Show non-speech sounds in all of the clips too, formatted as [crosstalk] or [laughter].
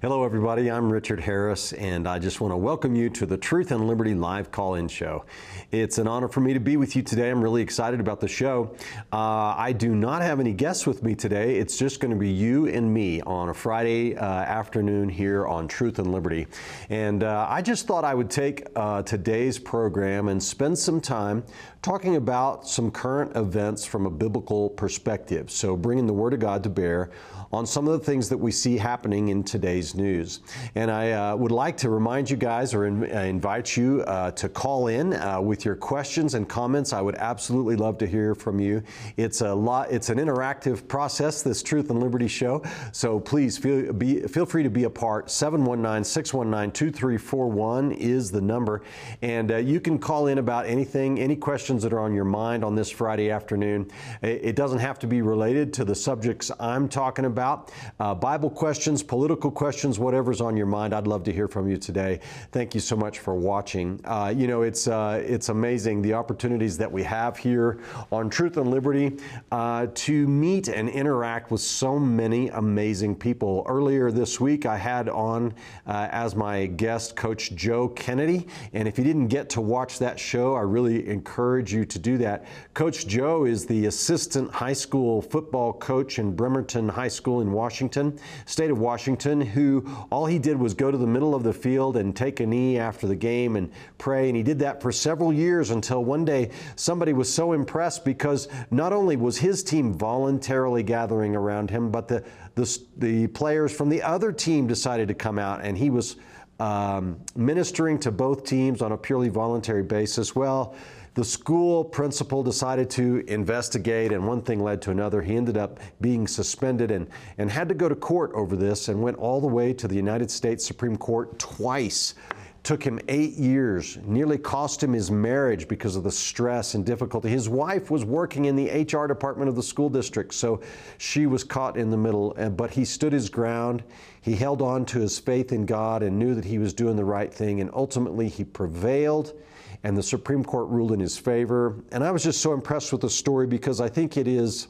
Hello, everybody. I'm Richard Harris, and I just want to welcome you to the Truth and Liberty live call in show. It's an honor for me to be with you today. I'm really excited about the show. Uh, I do not have any guests with me today. It's just going to be you and me on a Friday uh, afternoon here on Truth and Liberty. And uh, I just thought I would take uh, today's program and spend some time talking about some current events from a biblical perspective. So, bringing the Word of God to bear on some of the things that we see happening in today's news. And I uh, would like to remind you guys or in, uh, invite you uh, to call in uh, with your questions and comments. I would absolutely love to hear from you. It's a lot. It's an interactive process. This Truth and Liberty show. So please feel be, feel free to be a part. 719-619-2341 is the number, and uh, you can call in about anything, any questions that are on your mind on this Friday afternoon. It, it doesn't have to be related to the subjects I'm talking about about. Uh, Bible questions, political questions, whatever's on your mind, I'd love to hear from you today. Thank you so much for watching. Uh, you know, it's, uh, it's amazing the opportunities that we have here on Truth and Liberty uh, to meet and interact with so many amazing people. Earlier this week, I had on uh, as my guest Coach Joe Kennedy. And if you didn't get to watch that show, I really encourage you to do that. Coach Joe is the assistant high school football coach in Bremerton High School School in Washington, state of Washington, who all he did was go to the middle of the field and take a knee after the game and pray. And he did that for several years until one day somebody was so impressed because not only was his team voluntarily gathering around him, but the, the, the players from the other team decided to come out and he was um, ministering to both teams on a purely voluntary basis. Well, the school principal decided to investigate, and one thing led to another. He ended up being suspended and, and had to go to court over this and went all the way to the United States Supreme Court twice. Took him eight years, nearly cost him his marriage because of the stress and difficulty. His wife was working in the HR department of the school district, so she was caught in the middle, but he stood his ground. He held on to his faith in God and knew that he was doing the right thing, and ultimately he prevailed and the Supreme Court ruled in his favor. And I was just so impressed with the story because I think it is,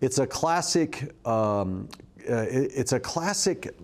it's a classic, um, uh, it's a classic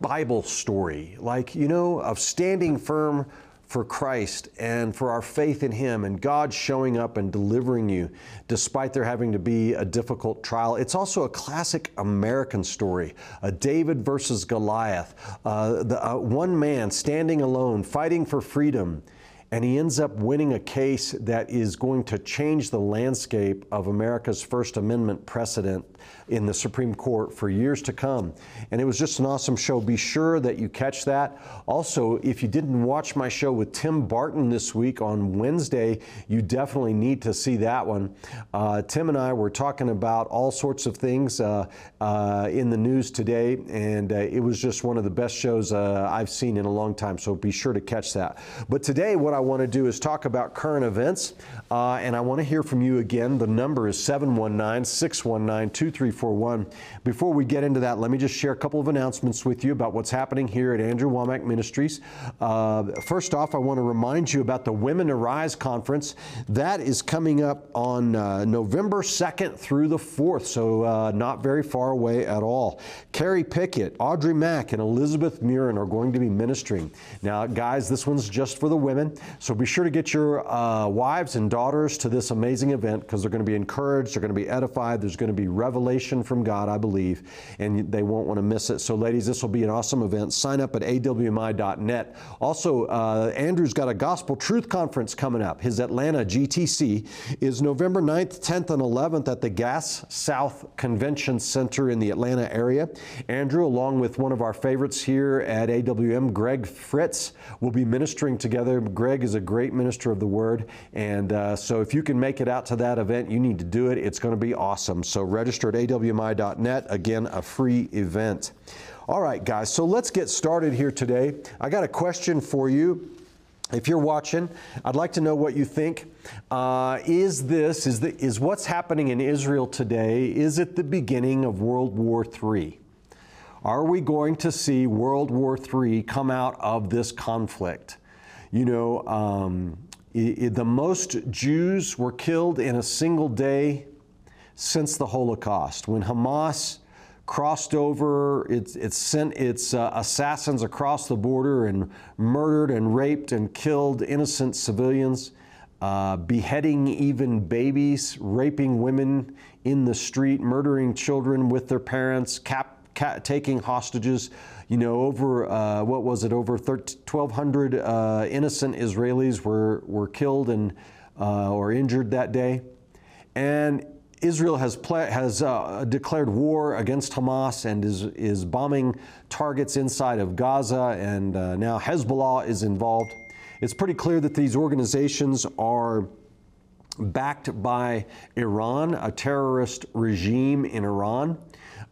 Bible story, like, you know, of standing firm for Christ and for our faith in Him and God showing up and delivering you despite there having to be a difficult trial. It's also a classic American story, a David versus Goliath, uh, the, uh, one man standing alone, fighting for freedom and he ends up winning a case that is going to change the landscape of America's First Amendment precedent in the Supreme Court for years to come. And it was just an awesome show. Be sure that you catch that. Also, if you didn't watch my show with Tim Barton this week on Wednesday, you definitely need to see that one. Uh, Tim and I were talking about all sorts of things uh, uh, in the news today, and uh, it was just one of the best shows uh, I've seen in a long time. So be sure to catch that. But today, what I I want to do is talk about current events, uh, and I want to hear from you again. The number is 719 619 2341. Before we get into that, let me just share a couple of announcements with you about what's happening here at Andrew Wommack Ministries. Uh, first off, I want to remind you about the Women Arise Conference. That is coming up on uh, November 2nd through the 4th, so uh, not very far away at all. Carrie Pickett, Audrey Mack, and Elizabeth Murin are going to be ministering. Now, guys, this one's just for the women. So be sure to get your uh, wives and daughters to this amazing event because they're going to be encouraged, they're going to be edified, there's going to be revelation from God, I believe, and they won't want to miss it. So, ladies, this will be an awesome event. Sign up at awmi.net. Also, uh, Andrew's got a Gospel Truth Conference coming up. His Atlanta GTC is November 9th, 10th, and 11th at the Gas South Convention Center in the Atlanta area. Andrew, along with one of our favorites here at AWM, Greg Fritz, will be ministering together. Greg Greg is a great minister of the word. And uh, so if you can make it out to that event, you need to do it. It's going to be awesome. So register at awmi.net. Again, a free event. All right, guys, so let's get started here today. I got a question for you. If you're watching, I'd like to know what you think. Uh, is this, is, the, is what's happening in Israel today, is it the beginning of World War III? Are we going to see World War III come out of this conflict? You know, um, the most Jews were killed in a single day since the Holocaust. When Hamas crossed over, it, it sent its uh, assassins across the border and murdered and raped and killed innocent civilians, uh, beheading even babies, raping women in the street, murdering children with their parents, cap- taking hostages. You know, over uh, what was it? Over 1,200 uh, innocent Israelis were were killed and uh, or injured that day, and Israel has has uh, declared war against Hamas and is is bombing targets inside of Gaza, and uh, now Hezbollah is involved. It's pretty clear that these organizations are backed by Iran, a terrorist regime in Iran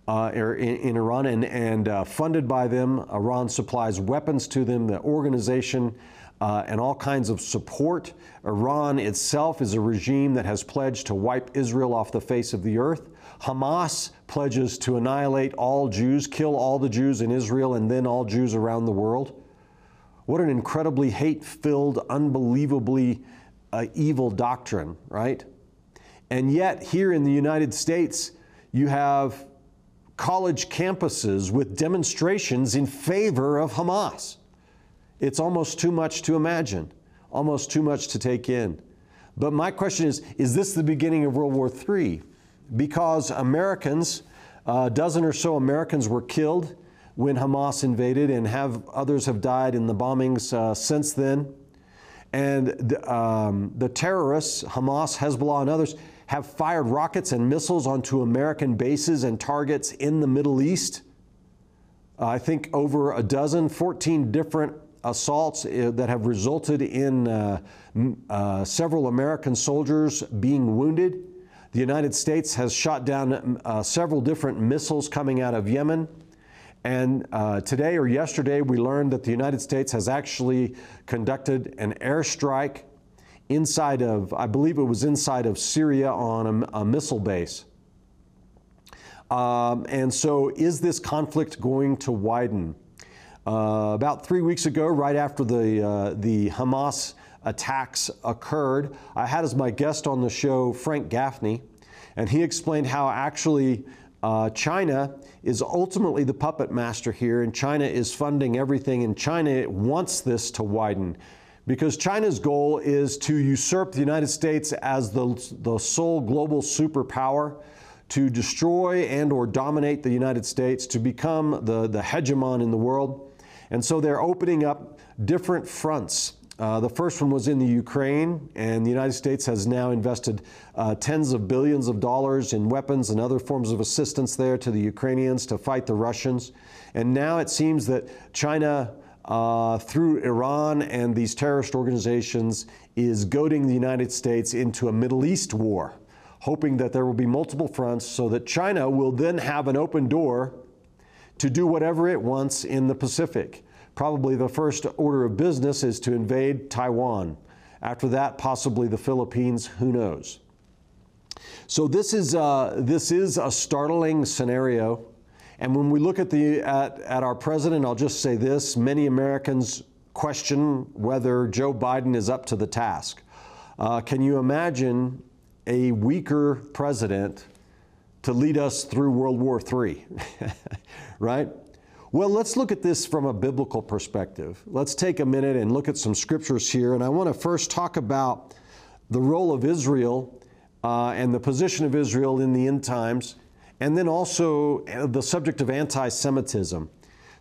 uh, er, in, in, Iran and, and uh, funded by them. Iran supplies weapons to them, the organization, uh, and all kinds of support. Iran itself is a regime that has pledged to wipe Israel off the face of the earth. Hamas pledges to annihilate all Jews, kill all the Jews in Israel, and then all Jews around the world. What an incredibly hate filled, unbelievably uh, evil doctrine, right? And yet, here in the United States, you have college campuses with demonstrations in favor of Hamas. It's almost too much to imagine, almost too much to take in. But my question is is this the beginning of World War III? Because Americans, a dozen or so Americans were killed when Hamas invaded, and have others have died in the bombings uh, since then. And the, um, the terrorists, Hamas, Hezbollah, and others, have fired rockets and missiles onto American bases and targets in the Middle East. Uh, I think over a dozen, 14 different assaults uh, that have resulted in uh, uh, several American soldiers being wounded. The United States has shot down uh, several different missiles coming out of Yemen. And today or yesterday, we learned that the United States has actually conducted an airstrike inside of, I believe it was inside of Syria on a, a missile base. Um, and so, is this conflict going to widen? Uh, about three weeks ago, right after the, uh, the Hamas attacks occurred, I had as my guest on the show Frank Gaffney, and he explained how actually uh, China is ultimately the puppet master here, and China is funding everything, and China wants this to widen because China's goal is to usurp the United States as the, the sole global superpower to destroy and or dominate the United States, to become the, the hegemon in the world. And so they're opening up different fronts. Uh, the first one was in the Ukraine, and the United States has now invested uh, tens of billions of dollars in weapons and other forms of assistance there to the Ukrainians to fight the Russians. And now it seems that China uh, through Iran and these terrorist organizations is goading the United States into a Middle East war, hoping that there will be multiple fronts so that China will then have an open door to do whatever it wants in the Pacific. Probably the first order of business is to invade Taiwan. After that, possibly the Philippines, who knows? So this is, uh, this is a startling scenario. And when we look at, the, at, at our president, I'll just say this many Americans question whether Joe Biden is up to the task. Uh, can you imagine a weaker president to lead us through World War III? [laughs] right? Well, let's look at this from a biblical perspective. Let's take a minute and look at some scriptures here. And I want to first talk about the role of Israel uh, and the position of Israel in the end times and then also uh, the subject of anti Semitism.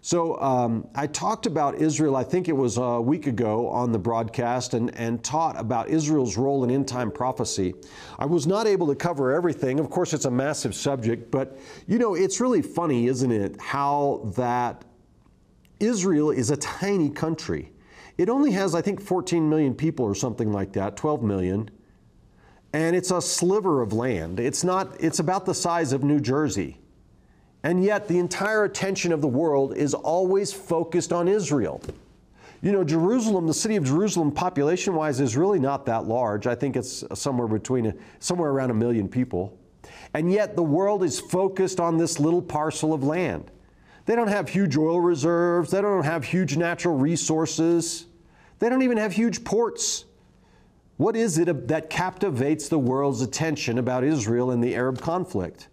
So um, I talked about Israel, I think it was a week ago on the broadcast, and, and taught about Israel's role in end time prophecy. I was not able to cover everything. Of course, it's a massive subject, but you know, it's really funny, isn't it, how that Israel is a tiny country. It only has, I think, 14 million people or something like that, 12 million. And it's a sliver of land. It's not, it's about the size of New Jersey. And yet, the entire attention of the world is always focused on Israel. You know, Jerusalem, the city of Jerusalem, population wise, is really not that large. I think it's somewhere between, somewhere around a million people. And yet, the world is focused on this little parcel of land. They don't have huge oil reserves, they don't have huge natural resources, they don't even have huge ports. What is it that captivates the world's attention about Israel and the Arab conflict?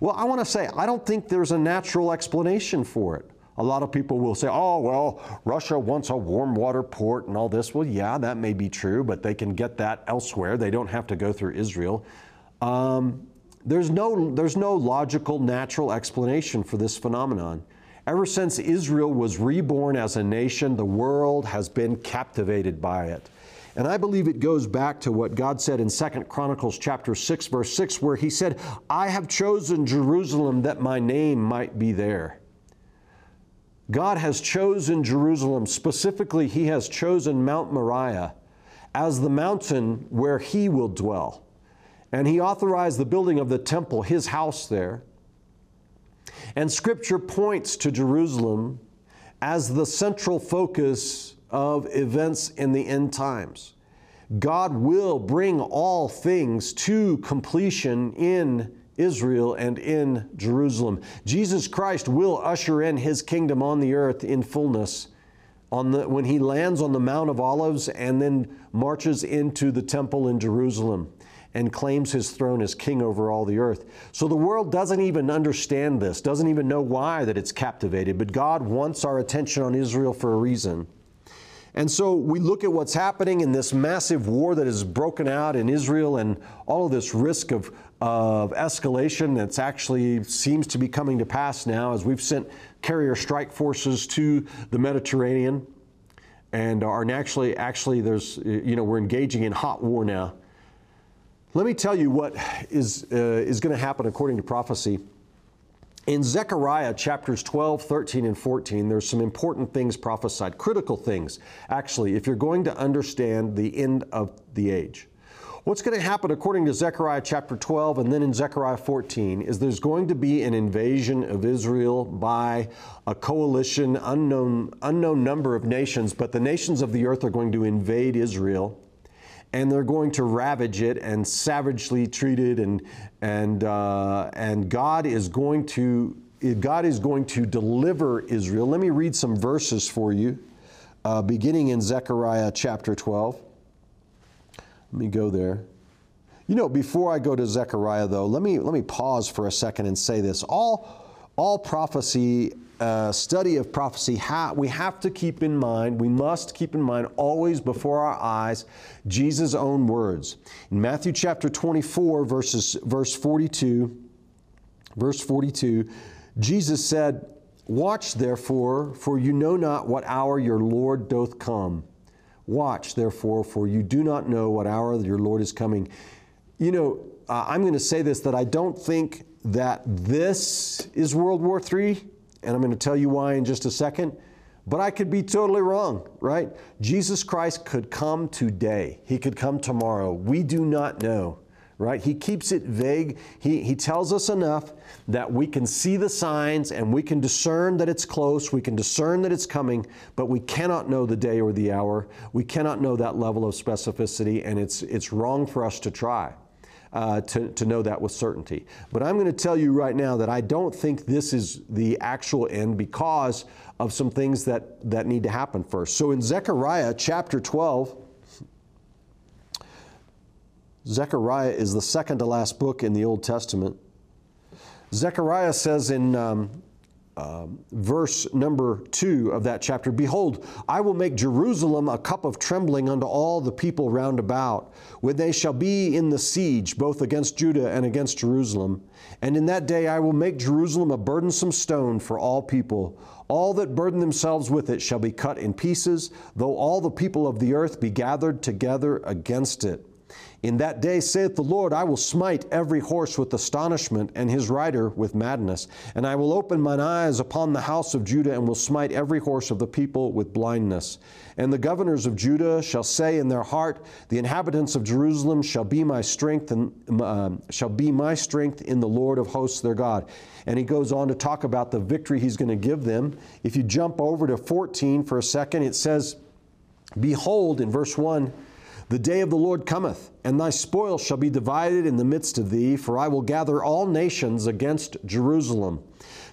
Well, I want to say, I don't think there's a natural explanation for it. A lot of people will say, oh, well, Russia wants a warm water port and all this. Well, yeah, that may be true, but they can get that elsewhere. They don't have to go through Israel. Um, there's, no, there's no logical, natural explanation for this phenomenon. Ever since Israel was reborn as a nation, the world has been captivated by it. And I believe it goes back to what God said in 2 Chronicles chapter 6 verse 6 where he said, "I have chosen Jerusalem that my name might be there." God has chosen Jerusalem, specifically he has chosen Mount Moriah as the mountain where he will dwell. And he authorized the building of the temple, his house there. And scripture points to Jerusalem as the central focus of events in the end times. God will bring all things to completion in Israel and in Jerusalem. Jesus Christ will usher in his kingdom on the earth in fullness on the, when he lands on the Mount of Olives and then marches into the temple in Jerusalem and claims his throne as king over all the earth. So the world doesn't even understand this, doesn't even know why that it's captivated, but God wants our attention on Israel for a reason. And so we look at what's happening in this massive war that has broken out in Israel and all of this risk of, of escalation that's actually seems to be coming to pass now as we've sent carrier strike forces to the Mediterranean and are actually, actually there's, you know, we're engaging in hot war now. Let me tell you what is, uh, is going to happen according to prophecy. In Zechariah chapters 12, 13, and 14, there's some important things prophesied, critical things, actually, if you're going to understand the end of the age. What's going to happen according to Zechariah chapter 12 and then in Zechariah 14 is there's going to be an invasion of Israel by a coalition, unknown, unknown number of nations, but the nations of the earth are going to invade Israel and they're going to ravage it and savagely treat it, and and uh, and God is going to God is going to deliver Israel. Let me read some verses for you, uh, beginning in Zechariah chapter 12. Let me go there. You know, before I go to Zechariah, though, let me let me pause for a second and say this: all all prophecy uh, study of prophecy, ha- we have to keep in mind, we must keep in mind always before our eyes Jesus' own words. In Matthew chapter 24, verses, verse 42, verse 42, Jesus said, Watch therefore, for you know not what hour your Lord doth come. Watch therefore, for you do not know what hour your Lord is coming. You know, uh, I'm going to say this that I don't think that this is World War III and I'm going to tell you why in just a second. But I could be totally wrong, right? Jesus Christ could come today. He could come tomorrow. We do not know, right? He keeps it vague. He, he tells us enough that we can see the signs and we can discern that it's close. We can discern that it's coming, but we cannot know the day or the hour. We cannot know that level of specificity, and it's, it's wrong for us to try uh, to, to know that with certainty. But I'm going to tell you right now that I don't think this is the actual end because of some things that, that need to happen first. So in Zechariah chapter 12, Zechariah is the second to last book in the Old Testament. Zechariah says in um, verse number two of that chapter Behold, I will make Jerusalem a cup of trembling unto all the people round about, when they shall be in the siege, both against Judah and against Jerusalem. And in that day I will make Jerusalem a burdensome stone for all people. All that burden themselves with it shall be cut in pieces, though all the people of the earth be gathered together against it. In that day, saith the Lord, I will smite every horse with astonishment, and his rider with madness. And I will open mine eyes upon the house of Judah, and will smite every horse of the people with blindness. And the governors of Judah shall say in their heart, The inhabitants of Jerusalem shall be my strength, and uh, shall be my strength in the Lord of hosts their God. And he goes on to talk about the victory he's going to give them. If you jump over to 14 for a second, it says, Behold, in verse 1, the day of the Lord cometh, and thy spoil shall be divided in the midst of thee, for I will gather all nations against Jerusalem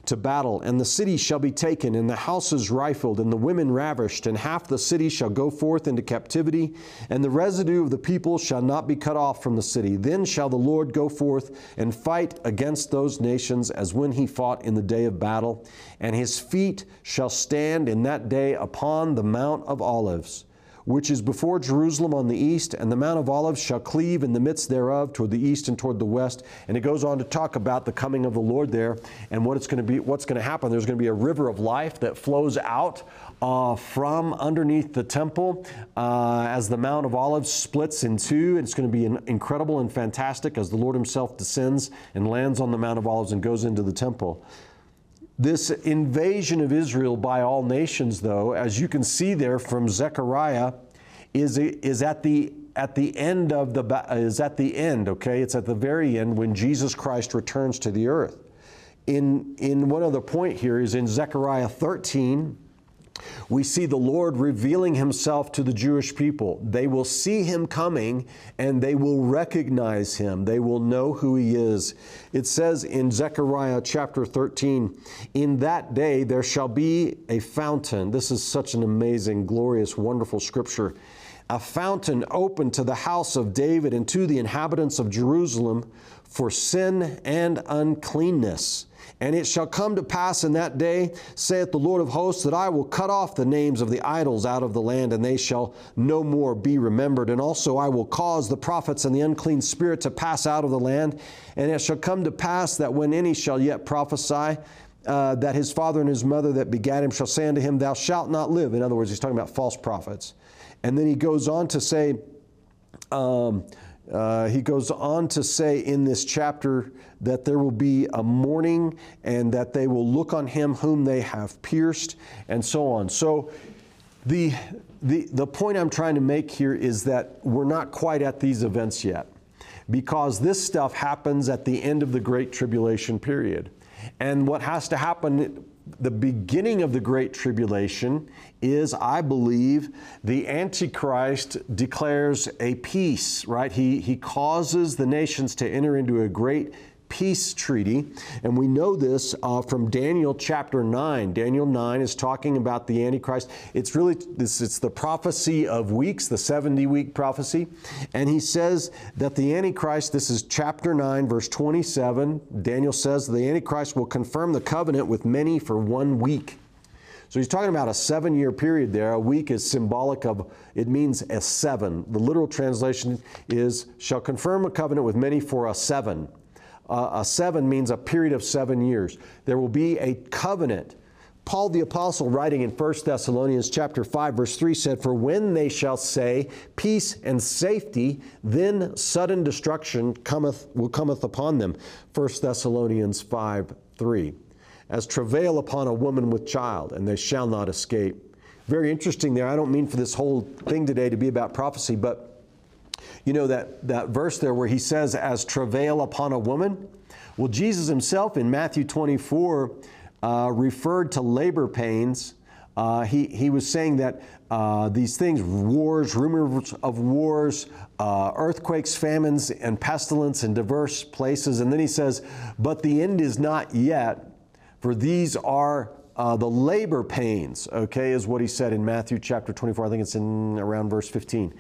to battle, and the city shall be taken, and the houses rifled, and the women ravished, and half the city shall go forth into captivity, and the residue of the people shall not be cut off from the city. Then shall the Lord go forth and fight against those nations as when he fought in the day of battle, and his feet shall stand in that day upon the Mount of Olives which is before Jerusalem on the east, and the Mount of Olives shall cleave in the midst thereof toward the east and toward the west. And it goes on to talk about the coming of the Lord there and what it's going to be, what's going to happen. There's going to be a river of life that flows out uh, from underneath the temple uh, as the Mount of Olives splits in two. It's going to be incredible and fantastic as the Lord Himself descends and lands on the Mount of Olives and goes into the temple. This invasion of Israel by all nations, though, as you can see there from Zechariah, is, is at the at the end of the is at the end okay? It's at the very end when jesus christ returns to the earth. In in one other point here is in zechariah 13 we see the Lord revealing himself to the Jewish people. They will see him coming and they will recognize him. They will know who he is. It says in Zechariah chapter 13, In that day there shall be a fountain. This is such an amazing, glorious, wonderful scripture. A fountain open to the house of David and to the inhabitants of Jerusalem for sin and uncleanness and it shall come to pass in that day, saith the Lord of hosts, that I will cut off the names of the idols out of the land, and they shall no more be remembered. And also I will cause the prophets and the unclean spirit to pass out of the land. And it shall come to pass that when any shall yet prophesy, uh, that his father and his mother that begat him shall say unto him, Thou shalt not live. In other words, he's talking about false prophets. And then he goes on to say, um, uh, he goes on to say in this chapter that there will be a mourning and that they will look on him whom they have pierced and so on. So, the, the, the point I'm trying to make here is that we're not quite at these events yet because this stuff happens at the end of the Great Tribulation period. And what has to happen the beginning of the Great Tribulation is, I believe, the Antichrist declares a peace, right? He, he causes the nations to enter into a great peace treaty. And we know this uh, from Daniel chapter 9. Daniel 9 is talking about the Antichrist. It's really this, it's the prophecy of weeks, the 70 week prophecy. And he says that the Antichrist, this is chapter 9, verse 27. Daniel says the Antichrist will confirm the covenant with many for one week. So he's talking about a seven year period there. A week is symbolic of, it means a seven. The literal translation is, shall confirm a covenant with many for a seven. Uh, a seven means a period of seven years. There will be a covenant. Paul the apostle writing in 1 Thessalonians chapter 5 verse 3 said for when they shall say peace and safety then sudden destruction cometh will cometh upon them 1 Thessalonians 5 3 as travail upon a woman with child and they shall not escape very interesting there I don't mean for this whole thing today to be about prophecy but you know that, that verse there where he says, as travail upon a woman? Well, Jesus himself in Matthew 24 uh, referred to labor pains. Uh, he, he was saying that uh, these things, wars, rumors of wars, uh, earthquakes, famines, and pestilence in diverse places. And then he says, But the end is not yet, for these are uh, the labor pains, okay, is what he said in Matthew chapter 24. I think it's in around verse 15.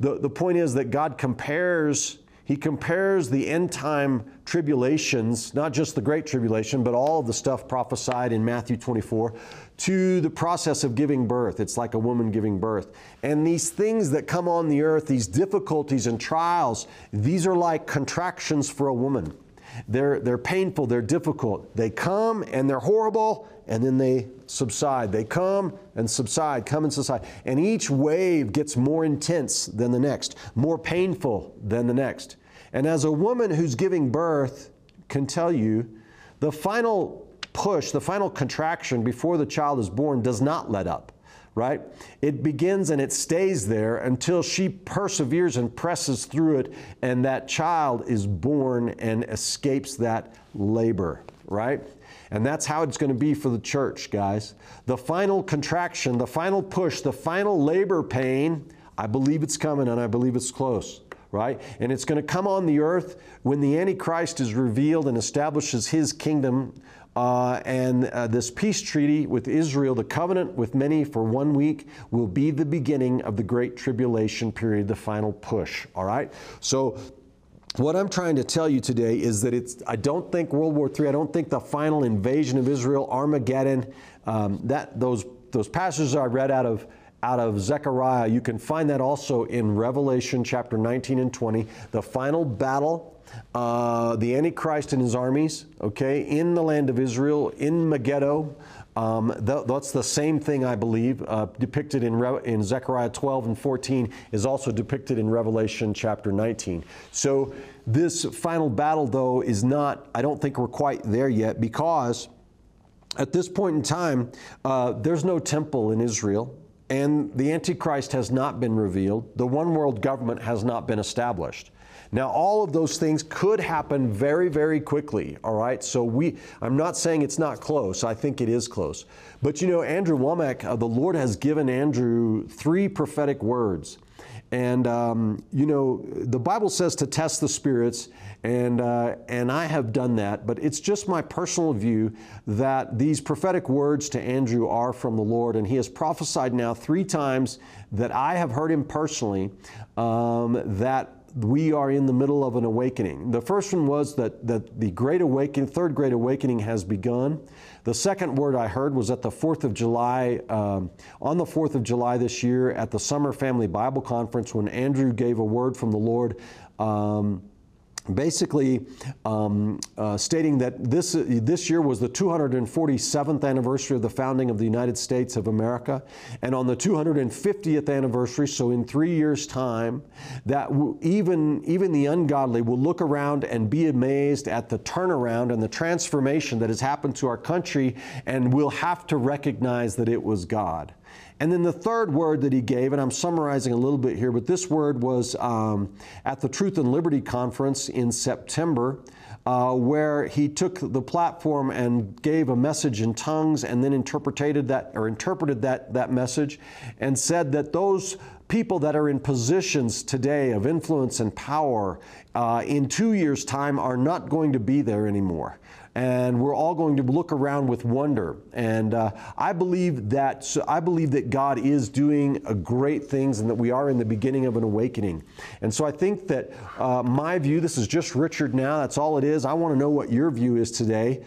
The, the point is that God compares, He compares the end time tribulations, not just the great tribulation, but all of the stuff prophesied in Matthew 24, to the process of giving birth. It's like a woman giving birth. And these things that come on the earth, these difficulties and trials, these are like contractions for a woman. They're, they're painful, they're difficult. They come and they're horrible, and then they subside. They come and subside, come and subside. And each wave gets more intense than the next, more painful than the next. And as a woman who's giving birth can tell you, the final push, the final contraction before the child is born does not let up right? It begins and it stays there until she perseveres and presses through it, and that child is born and escapes that labor, right? And that's how it's going to be for the church, guys. The final contraction, the final push, the final labor pain, I believe it's coming and I believe it's close right? And it's going to come on the earth when the Antichrist is revealed and establishes his kingdom uh, and uh, this peace treaty with Israel, the covenant with many for one week, will be the beginning of the great tribulation period, the final push. All right? So, what I'm trying to tell you today is that it's, I don't think World War III, I don't think the final invasion of Israel, Armageddon, um, that, those, those passages I read out of out of Zechariah. You can find that also in Revelation chapter 19 and 20. The final battle uh, the Antichrist and his armies, okay, in the land of Israel, in Megiddo. Um, th- that's the same thing, I believe, uh, depicted in, Re- in Zechariah 12 and 14, is also depicted in Revelation chapter 19. So, this final battle, though, is not, I don't think we're quite there yet because at this point in time, uh, there's no temple in Israel and the Antichrist has not been revealed. The one world government has not been established. Now, all of those things could happen very, very quickly, all right? So we, I'm not saying it's not close. I think it is close. But you know, Andrew Wommack, uh, the Lord has given Andrew three prophetic words. And, um, you know, the Bible says to test the spirits, and, uh, and I have done that, but it's just my personal view that these prophetic words to Andrew are from the Lord, and he has prophesied now three times that I have heard him personally um, that we are in the middle of an awakening. The first one was that, that the Great Awakening, Third Great Awakening has begun. The second word I heard was at the 4th of July, um, on the 4th of July this year at the Summer Family Bible Conference when Andrew gave a word from the Lord. Um, basically um, uh, stating that this, this year was the 247th anniversary of the founding of the United States of America. And on the 250th anniversary, so in three years' time, that even, even the ungodly will look around and be amazed at the turnaround and the transformation that has happened to our country and will have to recognize that it was God. And then the third word that he gave, and I'm summarizing a little bit here, but this word was um, at the Truth and Liberty Conference in September. Uh, where he took the platform and gave a message in tongues and then interpreted that or interpreted that, that message and said that those people that are in positions today of influence and power uh, in two years' time are not going to be there anymore and we're all going to look around with wonder. And uh, I believe that so I believe that God is doing great things, and that we are in the beginning of an awakening. And so I think that uh, my view. This is just Richard now. That's all it is. I want to know what your view is today.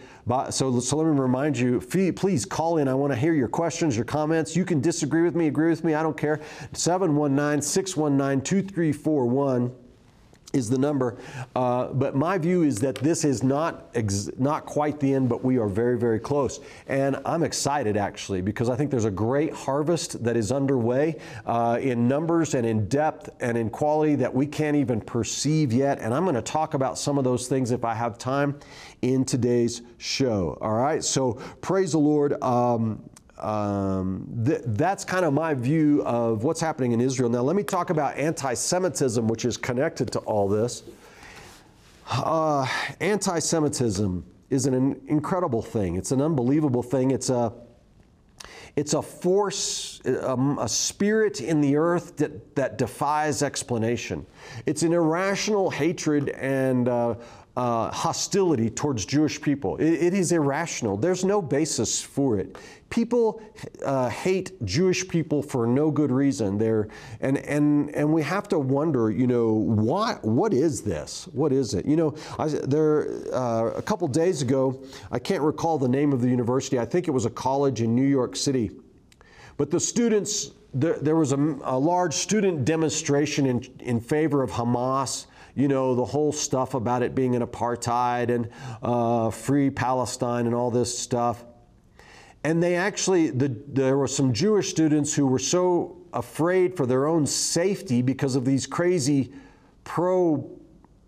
So, so let me remind you. Please call in. I want to hear your questions, your comments. You can disagree with me, agree with me. I don't care. 719 619 2341 is the number. Uh, but my view is that this is not not quite the end, but we are very, very close. And I'm excited actually because I think there's a great harvest that is underway uh, in numbers and in depth and in quality that we can't even perceive yet. And I'm going to talk about some of those things if I have time in today's show. All right. So praise the Lord. Um, um, th- that's kind of my view of what's happening in Israel. Now, let me talk about anti Semitism, which is connected to all this. Uh, anti Semitism is an incredible thing, it's an unbelievable thing. It's a it's a force, um, a spirit in the earth that, that defies explanation. It's an irrational hatred and uh, uh, hostility towards Jewish people. It, it is irrational. There's no basis for it. People uh, hate Jewish people for no good reason. They're, and, and, and we have to wonder, you know, what, what is this? What is it? You know, I, there, uh, a couple days ago, I can't recall the name of the university. I think it was a college in New York City. But the students, there, there was a, a large student demonstration in, in favor of Hamas you know, the whole stuff about it being an apartheid and uh, free Palestine and all this stuff. And they actually, the, there were some Jewish students who were so afraid for their own safety because of these crazy pro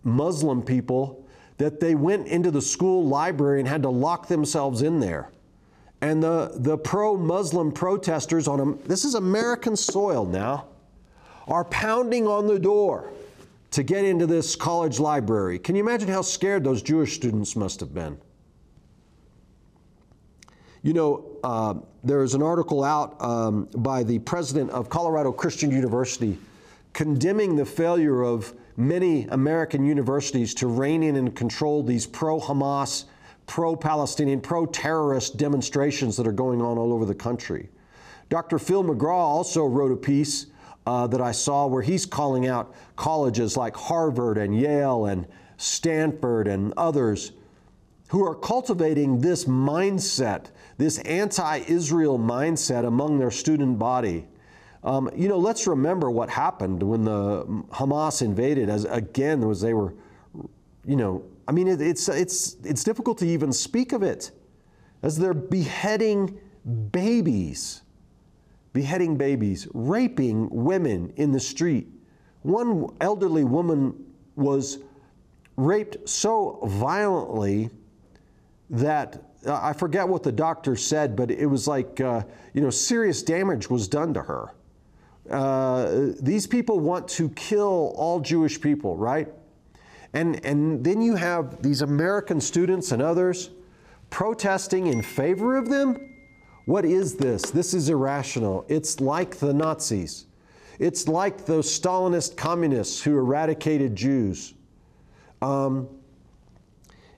Muslim people that they went into the school library and had to lock themselves in there. And the, the pro Muslim protesters on, this is American soil now, are pounding on the door to get into this college library. Can you imagine how scared those Jewish students must have been? You know, uh, there is an article out um, by the president of Colorado Christian University condemning the failure of many American universities to rein in and control these pro Hamas, pro Palestinian, pro terrorist demonstrations that are going on all over the country. Dr. Phil McGraw also wrote a piece uh, that I saw where he's calling out colleges like Harvard and Yale and Stanford and others who are cultivating this mindset, this anti Israel mindset among their student body. Um, you know, let's remember what happened when the Hamas invaded. As again, was they were, you know, I mean, it, it's it's it's difficult to even speak of it, as they're beheading babies, beheading babies, raping women in the street. One elderly woman was raped so violently that uh, I forget what the doctor said, but it was like, uh, you know, serious damage was done to her. Uh, these people want to kill all Jewish people, right? And, and then you have these American students and others protesting in favor of them? What is this? This is irrational. It's like the Nazis. It's like those Stalinist communists who eradicated Jews. Um,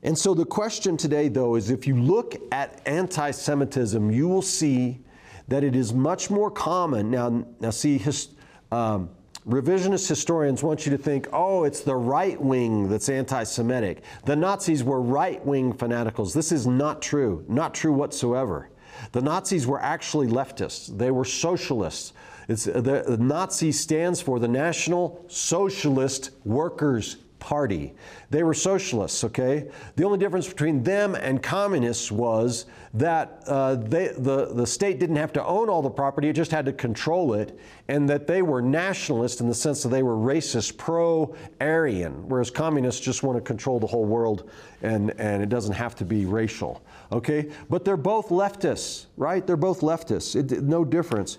and so the question today, though, is if you look at anti Semitism, you will see that it is much more common. Now, now see, his, um, revisionist historians want you to think, oh, it's the right wing that's anti Semitic. The Nazis were right wing fanaticals. This is not true, not true whatsoever. The Nazis were actually leftists, they were socialists. It's, uh, the, the Nazi stands for the National Socialist Workers Party. They were socialists, okay? The only difference between them and communists was that uh, they, the, the state didn't have to own all the property, it just had to control it, and that they were nationalist in the sense that they were racist, pro Aryan, whereas communists just want to control the whole world and, and it doesn't have to be racial, okay? But they're both leftists, right? They're both leftists, it, no difference.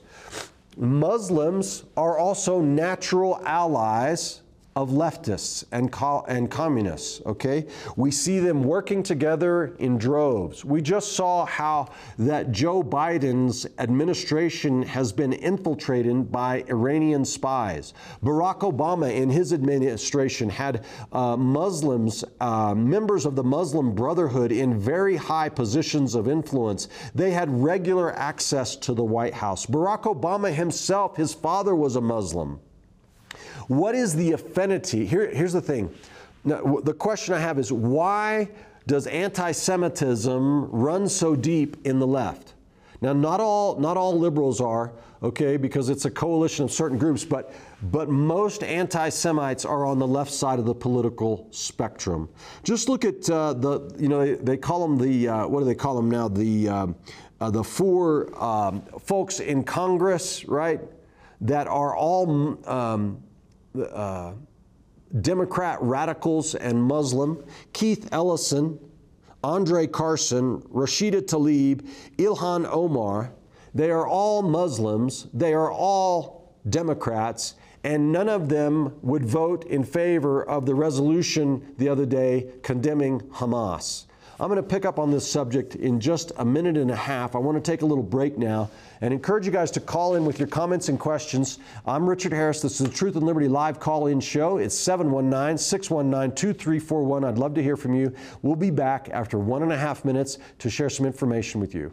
Muslims are also natural allies of leftists and, co- and communists, okay? We see them working together in droves. We just saw how that Joe Biden's administration has been infiltrated by Iranian spies. Barack Obama, in his administration, had uh, Muslims, uh, members of the Muslim Brotherhood, in very high positions of influence. They had regular access to the White House. Barack Obama himself, his father was a Muslim. What is the affinity? Here, here's the thing. Now, the question I have is why does anti Semitism run so deep in the left? Now, not all, not all liberals are, okay, because it's a coalition of certain groups, but, but most anti Semites are on the left side of the political spectrum. Just look at uh, the, you know, they, call them the, uh, what do they call them now? The, um, uh, the four um, folks in Congress, right, that are all um, uh, Democrat radicals and Muslim, Keith Ellison, Andre Carson, Rashida Tlaib, Ilhan Omar, they are all Muslims, they are all Democrats, and none of them would vote in favor of the resolution the other day condemning Hamas. I'm going to pick up on this subject in just a minute and a half. I want to take a little break now and encourage you guys to call in with your comments and questions. I'm Richard Harris. This is the Truth and Liberty live call in show. It's 719 619 2341. I'd love to hear from you. We'll be back after one and a half minutes to share some information with you.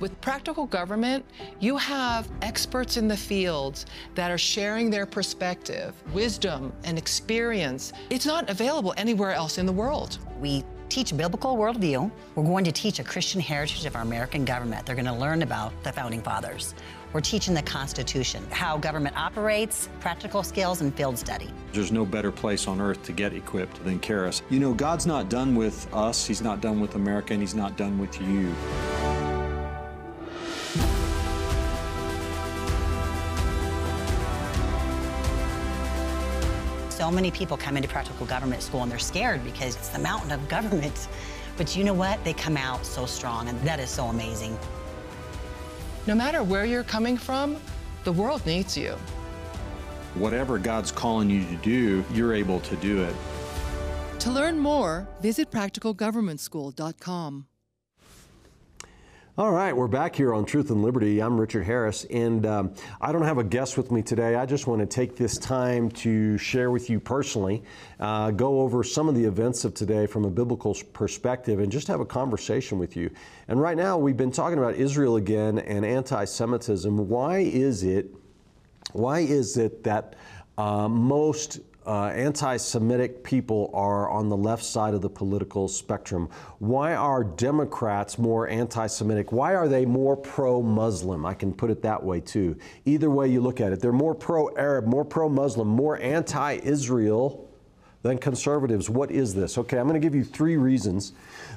With practical government, you have experts in the fields that are sharing their perspective, wisdom, and experience. It's not available anywhere else in the world. We teach biblical worldview. We're going to teach a Christian heritage of our American government. They're going to learn about the founding fathers. We're teaching the Constitution, how government operates, practical skills, and field study. There's no better place on earth to get equipped than Charis. You know, God's not done with us, He's not done with America, and He's not done with you. So many people come into practical government school and they're scared because it's the mountain of government. But you know what? They come out so strong, and that is so amazing. No matter where you're coming from, the world needs you. Whatever God's calling you to do, you're able to do it. To learn more, visit practicalgovernmentschool.com. All right, we're back here on Truth and Liberty. I'm Richard Harris, and um, I don't have a guest with me today. I just want to take this time to share with you personally, uh, go over some of the events of today from a biblical perspective, and just have a conversation with you. And right now, we've been talking about Israel again and anti-Semitism. Why is it? Why is it that uh, most uh, anti Semitic people are on the left side of the political spectrum. Why are Democrats more anti Semitic? Why are they more pro Muslim? I can put it that way too. Either way you look at it, they're more pro Arab, more pro Muslim, more anti Israel than conservatives. What is this? Okay, I'm going to give you three reasons.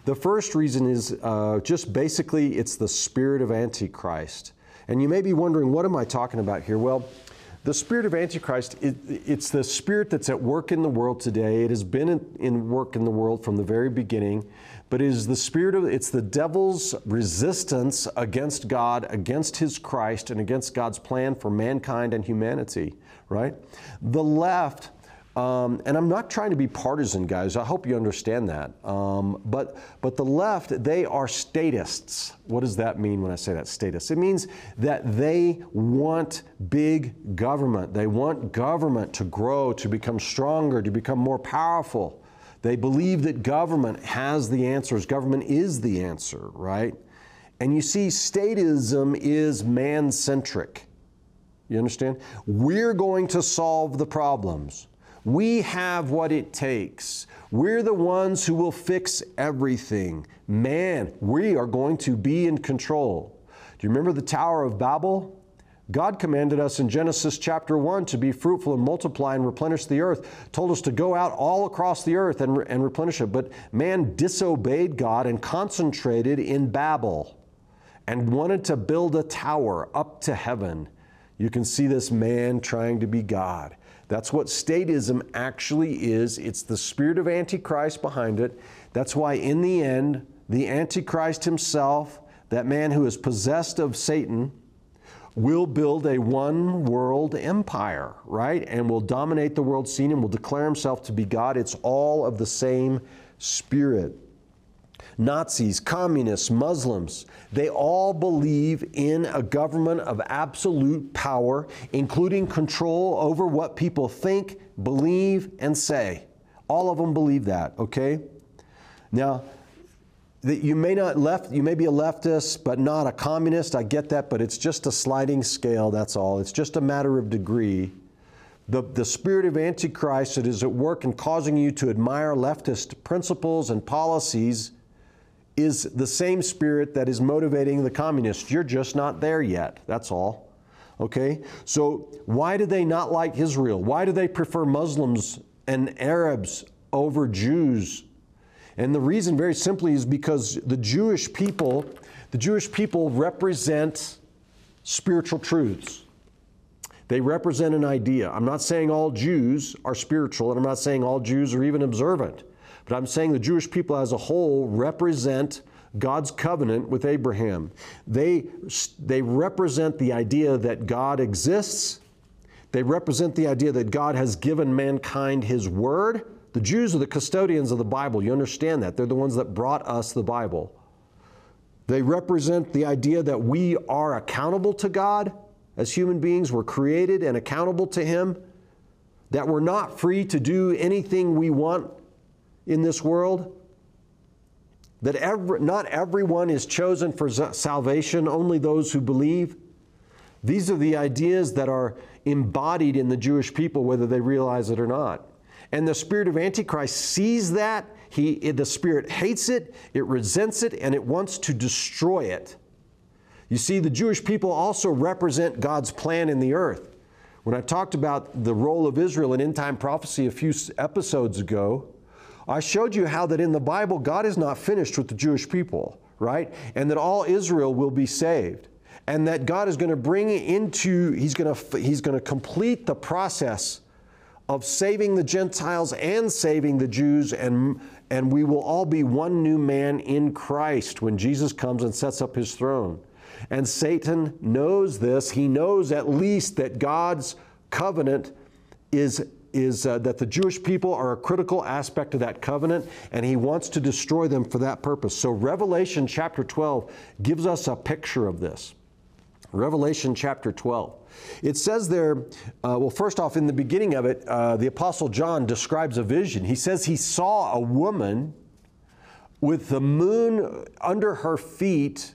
The first reason is uh, just basically it's the spirit of Antichrist. And you may be wondering, what am I talking about here? Well, the spirit of Antichrist, it, it's the spirit that's at work in the world today. It has been in, in, work in the world from the very beginning, but it is the spirit of, it's the devil's resistance against God, against his Christ, and against God's plan for mankind and humanity, right? The left um, and I'm not trying to be partisan, guys. I hope you understand that. Um, but, but the left, they are statists. What does that mean when I say that, statist? It means that they want big government. They want government to grow, to become stronger, to become more powerful. They believe that government has the answers, government is the answer, right? And you see, statism is man centric. You understand? We're going to solve the problems. We have what it takes. We're the ones who will fix everything. Man, we are going to be in control. Do you remember the Tower of Babel? God commanded us in Genesis chapter 1 to be fruitful and multiply and replenish the earth, told us to go out all across the earth and, and replenish it. But man disobeyed God and concentrated in Babel and wanted to build a tower up to heaven. You can see this man trying to be God. That's what statism actually is. It's the spirit of Antichrist behind it. That's why, in the end, the Antichrist himself, that man who is possessed of Satan, will build a one world empire, right? And will dominate the world scene and will declare himself to be God. It's all of the same spirit. Nazis, communists, Muslims, they all believe in a government of absolute power, including control over what people think, believe, and say. All of them believe that, okay? Now, that you may not left you may be a leftist but not a communist i get that but it's just a sliding scale that's all it's just a matter of degree the, the spirit of antichrist that is at work in causing you to admire leftist principles and policies is the same spirit that is motivating the communists. You're just not there yet. That's all. Okay? So, why do they not like Israel? Why do they prefer Muslims and Arabs over Jews? And the reason, very simply, is because the Jewish people, the Jewish people represent spiritual truths. They represent an idea. I'm not saying all Jews are spiritual, and I'm not saying all Jews are even observant. But I'm saying the Jewish people as a whole represent God's covenant with Abraham. They, they represent the idea that God exists. They represent the idea that God has given mankind His Word. The Jews are the custodians of the Bible. You understand that. They're the ones that brought us the Bible. They represent the idea that we are accountable to God as human beings. We're created and accountable to Him. That we're not free to do anything we want in this world that every, not everyone is chosen for salvation, only those who believe. These are the ideas that are embodied in the Jewish people, whether they realize it or not. And the spirit of Antichrist sees that. He, the spirit hates it, it resents it, and it wants to destroy it. You see, the Jewish people also represent God's plan in the earth. When I talked about the role of Israel in end time prophecy a few episodes ago, I showed you how that in the Bible, God is not finished with the Jewish people, right? And that all Israel will be saved. And that God is going to bring into, He's going to, he's going to complete the process of saving the Gentiles and saving the Jews, and, and we will all be one new man in Christ when Jesus comes and sets up His throne. And Satan knows this. He knows at least that God's covenant is is uh, that the Jewish people are a critical aspect of that covenant, and he wants to destroy them for that purpose. So, Revelation chapter 12 gives us a picture of this. Revelation chapter 12. It says there, uh, well, first off, in the beginning of it, uh, the Apostle John describes a vision. He says he saw a woman with the moon under her feet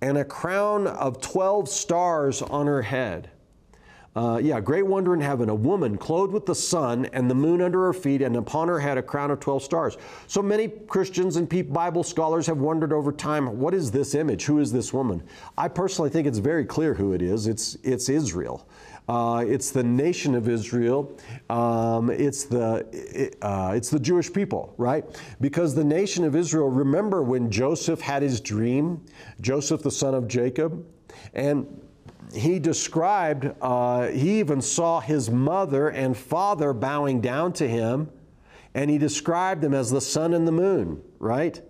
and a crown of 12 stars on her head. Uh, yeah, great wonder in heaven, a woman clothed with the sun and the moon under her feet, and upon her head a crown of 12 stars. So many Christians and Bible scholars have wondered over time what is this image? Who is this woman? I personally think it's very clear who it is. It's, it's Israel. Uh, it's the nation of Israel. Um, it's the uh, it's the Jewish people, right? Because the nation of Israel. Remember when Joseph had his dream, Joseph the son of Jacob, and he described, uh, he even saw his mother and father bowing down to him, and he described them as the sun and the moon, right?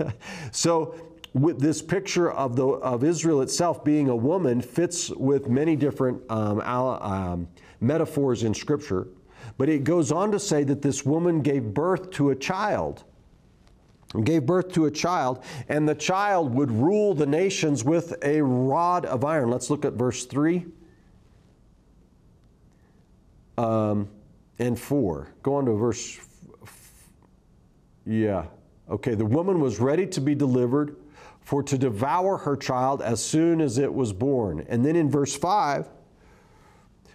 [laughs] so, with this picture of, the, of Israel itself being a woman fits with many different um, um, metaphors in Scripture. But it goes on to say that this woman gave birth to a child gave birth to a child, and the child would rule the nations with a rod of iron. Let's look at verse 3 um, and 4. Go on to verse. Yeah. Okay, the woman was ready to be delivered for to devour her child as soon as it was born. And then in verse 5,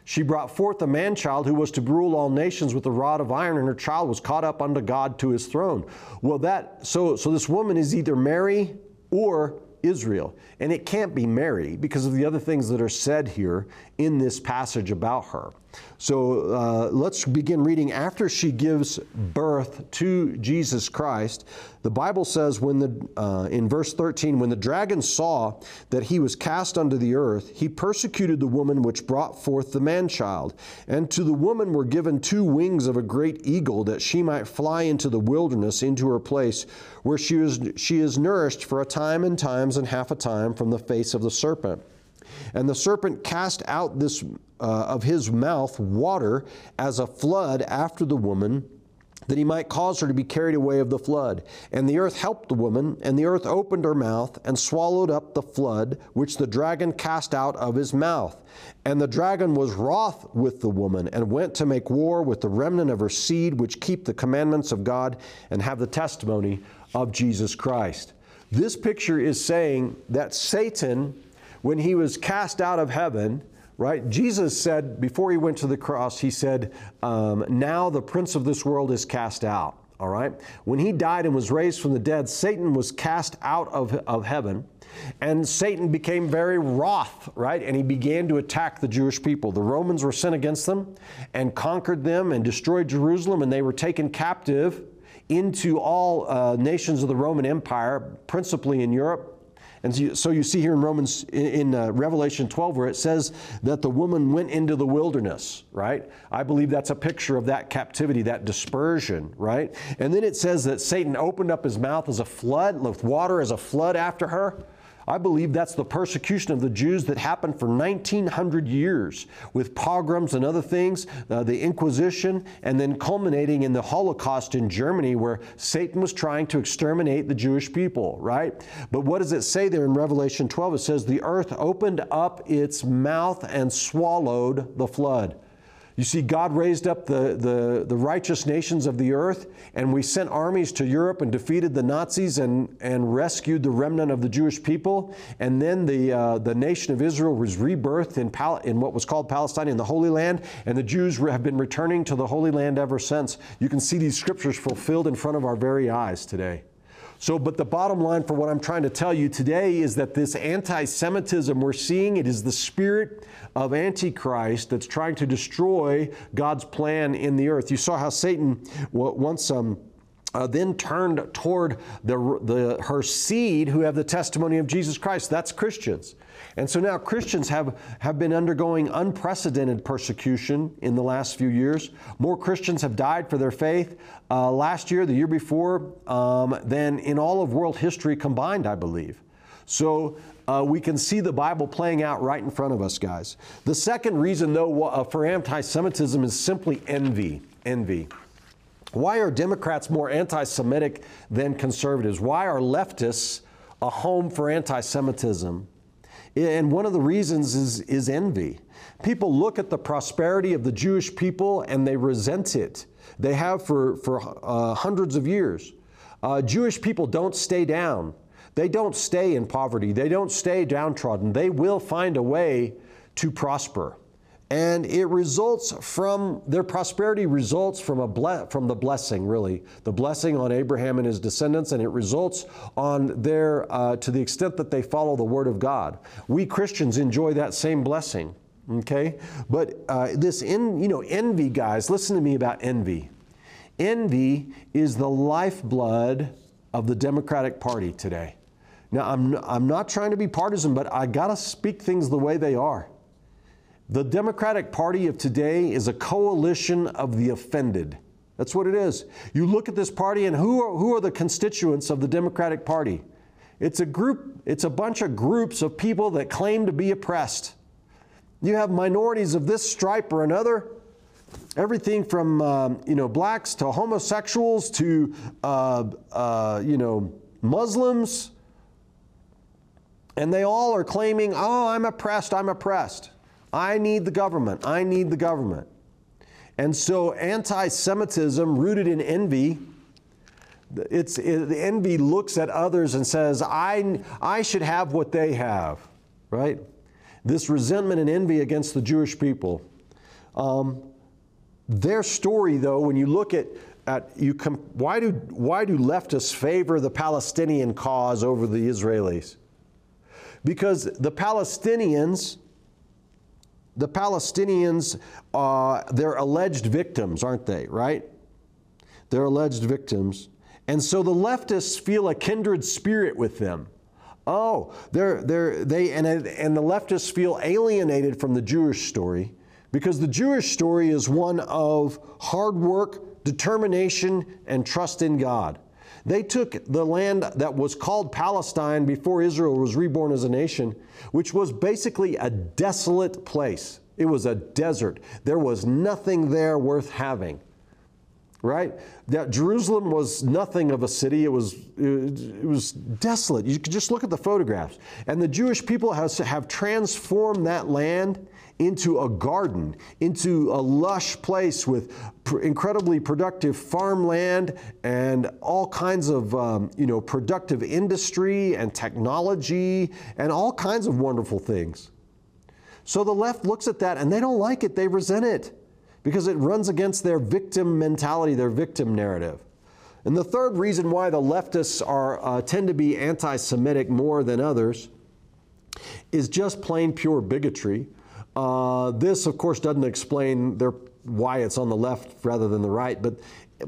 she brought forth a man child who was to rule all nations with a rod of iron, and her child was caught up unto God to his throne. Well, that so so this woman is either Mary or Israel. And it can't be Mary because of the other things that are said here in this passage about her. So uh, let's begin reading. After she gives birth to Jesus Christ, the Bible says, when the, uh, in verse 13, when the dragon saw that he was cast unto the earth, he persecuted the woman which brought forth the man child. And to the woman were given two wings of a great eagle, that she might fly into the wilderness, into her place, where she is, she is nourished for a time and times and half a time from the face of the serpent. And the serpent cast out this uh, of his mouth water as a flood after the woman, that he might cause her to be carried away of the flood. And the earth helped the woman, and the earth opened her mouth and swallowed up the flood which the dragon cast out of his mouth. And the dragon was wroth with the woman, and went to make war with the remnant of her seed, which keep the commandments of God and have the testimony of Jesus Christ. This picture is saying that Satan when he was cast out of heaven, right? Jesus said, before he went to the cross, he said, um, Now the prince of this world is cast out. All right? When he died and was raised from the dead, Satan was cast out of, of heaven. And Satan became very wroth, right? And he began to attack the Jewish people. The Romans were sent against them and conquered them and destroyed Jerusalem, and they were taken captive into all uh, nations of the Roman Empire, principally in Europe. And so you, see here in Romans, in, uh, Revelation 12, where it says that the woman went into the wilderness, right? I believe that's a picture of that captivity, that dispersion, right? And then it says that Satan opened up his mouth as a flood, with water as a flood after her. I believe that's the persecution of the Jews that happened for 1900 years with pogroms and other things, uh, the Inquisition, and then culminating in the Holocaust in Germany where Satan was trying to exterminate the Jewish people, right? But what does it say there in Revelation 12? It says, The earth opened up its mouth and swallowed the flood. You see, God raised up the, the, the, righteous nations of the earth, and we sent armies to Europe and defeated the Nazis and, and rescued the remnant of the Jewish people. And then the, uh, the nation of Israel was rebirthed in, Pal- in what was called Palestine in the Holy Land, and the Jews have been returning to the Holy Land ever since. You can see these scriptures fulfilled in front of our very eyes today. So, but the bottom line for what I'm trying to tell you today is that this anti Semitism we're seeing, it is the spirit of Antichrist that's trying to destroy God's plan in the earth. You saw how Satan once um, uh, then turned toward the, the, her seed who have the testimony of Jesus Christ. That's Christians. And so now Christians have, have been undergoing unprecedented persecution in the last few years. More Christians have died for their faith uh, last year, the year before, um, than in all of world history combined, I believe. So uh, we can see the Bible playing out right in front of us, guys. The second reason, though, uh, for anti Semitism is simply envy. Envy. Why are Democrats more anti Semitic than conservatives? Why are leftists a home for anti Semitism? And one of the reasons is, is envy. People look at the prosperity of the Jewish people and they resent it. They have for, for uh, hundreds of years. Uh, Jewish people don't stay down. They don't stay in poverty. They don't stay downtrodden. They will find a way to prosper. And it results from their prosperity results from a ble- from the blessing, really, the blessing on Abraham and his descendants, and it results on their uh, to the extent that they follow the word of God. We Christians enjoy that same blessing. Okay, but uh, this in you know envy, guys. Listen to me about envy. Envy is the lifeblood of the Democratic Party today. Now, I'm, I'm not trying to be partisan, but I got to speak things the way they are. The Democratic Party of today is a coalition of the offended. That's what it is. You look at this party, and who are, who are the constituents of the Democratic Party? It's a group, it's a bunch of groups of people that claim to be oppressed. You have minorities of this stripe or another, everything from um, you know blacks to homosexuals to uh, uh, you know Muslims, and they all are claiming, oh, I'm oppressed, I'm oppressed. I need the government, I need the government. And so anti Semitism rooted in envy. It's, it, the envy looks at others and says, I, I should have what they have, right? This resentment and envy against the Jewish people. Um, their story, though, when you look at, at you com- why, do, why do leftists favor the Palestinian cause over the Israelis? Because the Palestinians, the Palestinians, uh, they're alleged victims, aren't they, right? They're alleged victims. And so the leftists feel a kindred spirit with them. Oh, they're, they're, they, and, and the leftists feel alienated from the Jewish story because the Jewish story is one of hard work, determination, and trust in God. They took the land that was called Palestine before Israel was reborn as a nation, which was basically a desolate place. It was a desert. There was nothing there worth having. Right? That Jerusalem was nothing of a city. It was, it was desolate. You could just look at the photographs. And the Jewish people has, have transformed that land into a garden, into a lush place with pr- incredibly productive farmland and all kinds of um, you know productive industry and technology and all kinds of wonderful things. So the left looks at that and they don't like it, they resent it because it runs against their victim mentality, their victim narrative. And the third reason why the leftists are, uh, tend to be anti Semitic more than others is just plain pure bigotry. Uh, this, of course, doesn't explain their, why it's on the left rather than the right, but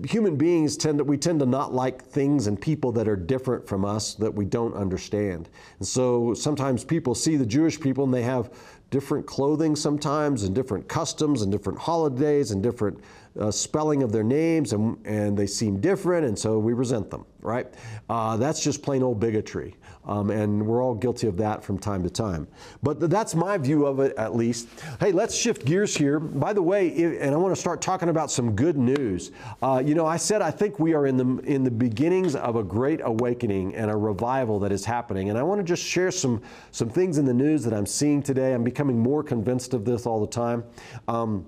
human beings tend to we tend to not like things and people that are different from us that we don't understand. And so sometimes people see the Jewish people and they have different clothing sometimes and different customs and different holidays and different uh, spelling of their names and, and they seem different and so we resent them, right? Uh, that's just plain old bigotry. Um, and we're all guilty of that from time to time. But th- that's my view of it, at least. Hey, let's shift gears here. By the way, if, and I want to start talking about some good news. Uh, you know, I said I think we are in the in the beginnings of a great awakening and a revival that is happening. And I want to just share some some things in the news that I'm seeing today. I'm becoming more convinced of this all the time. Um,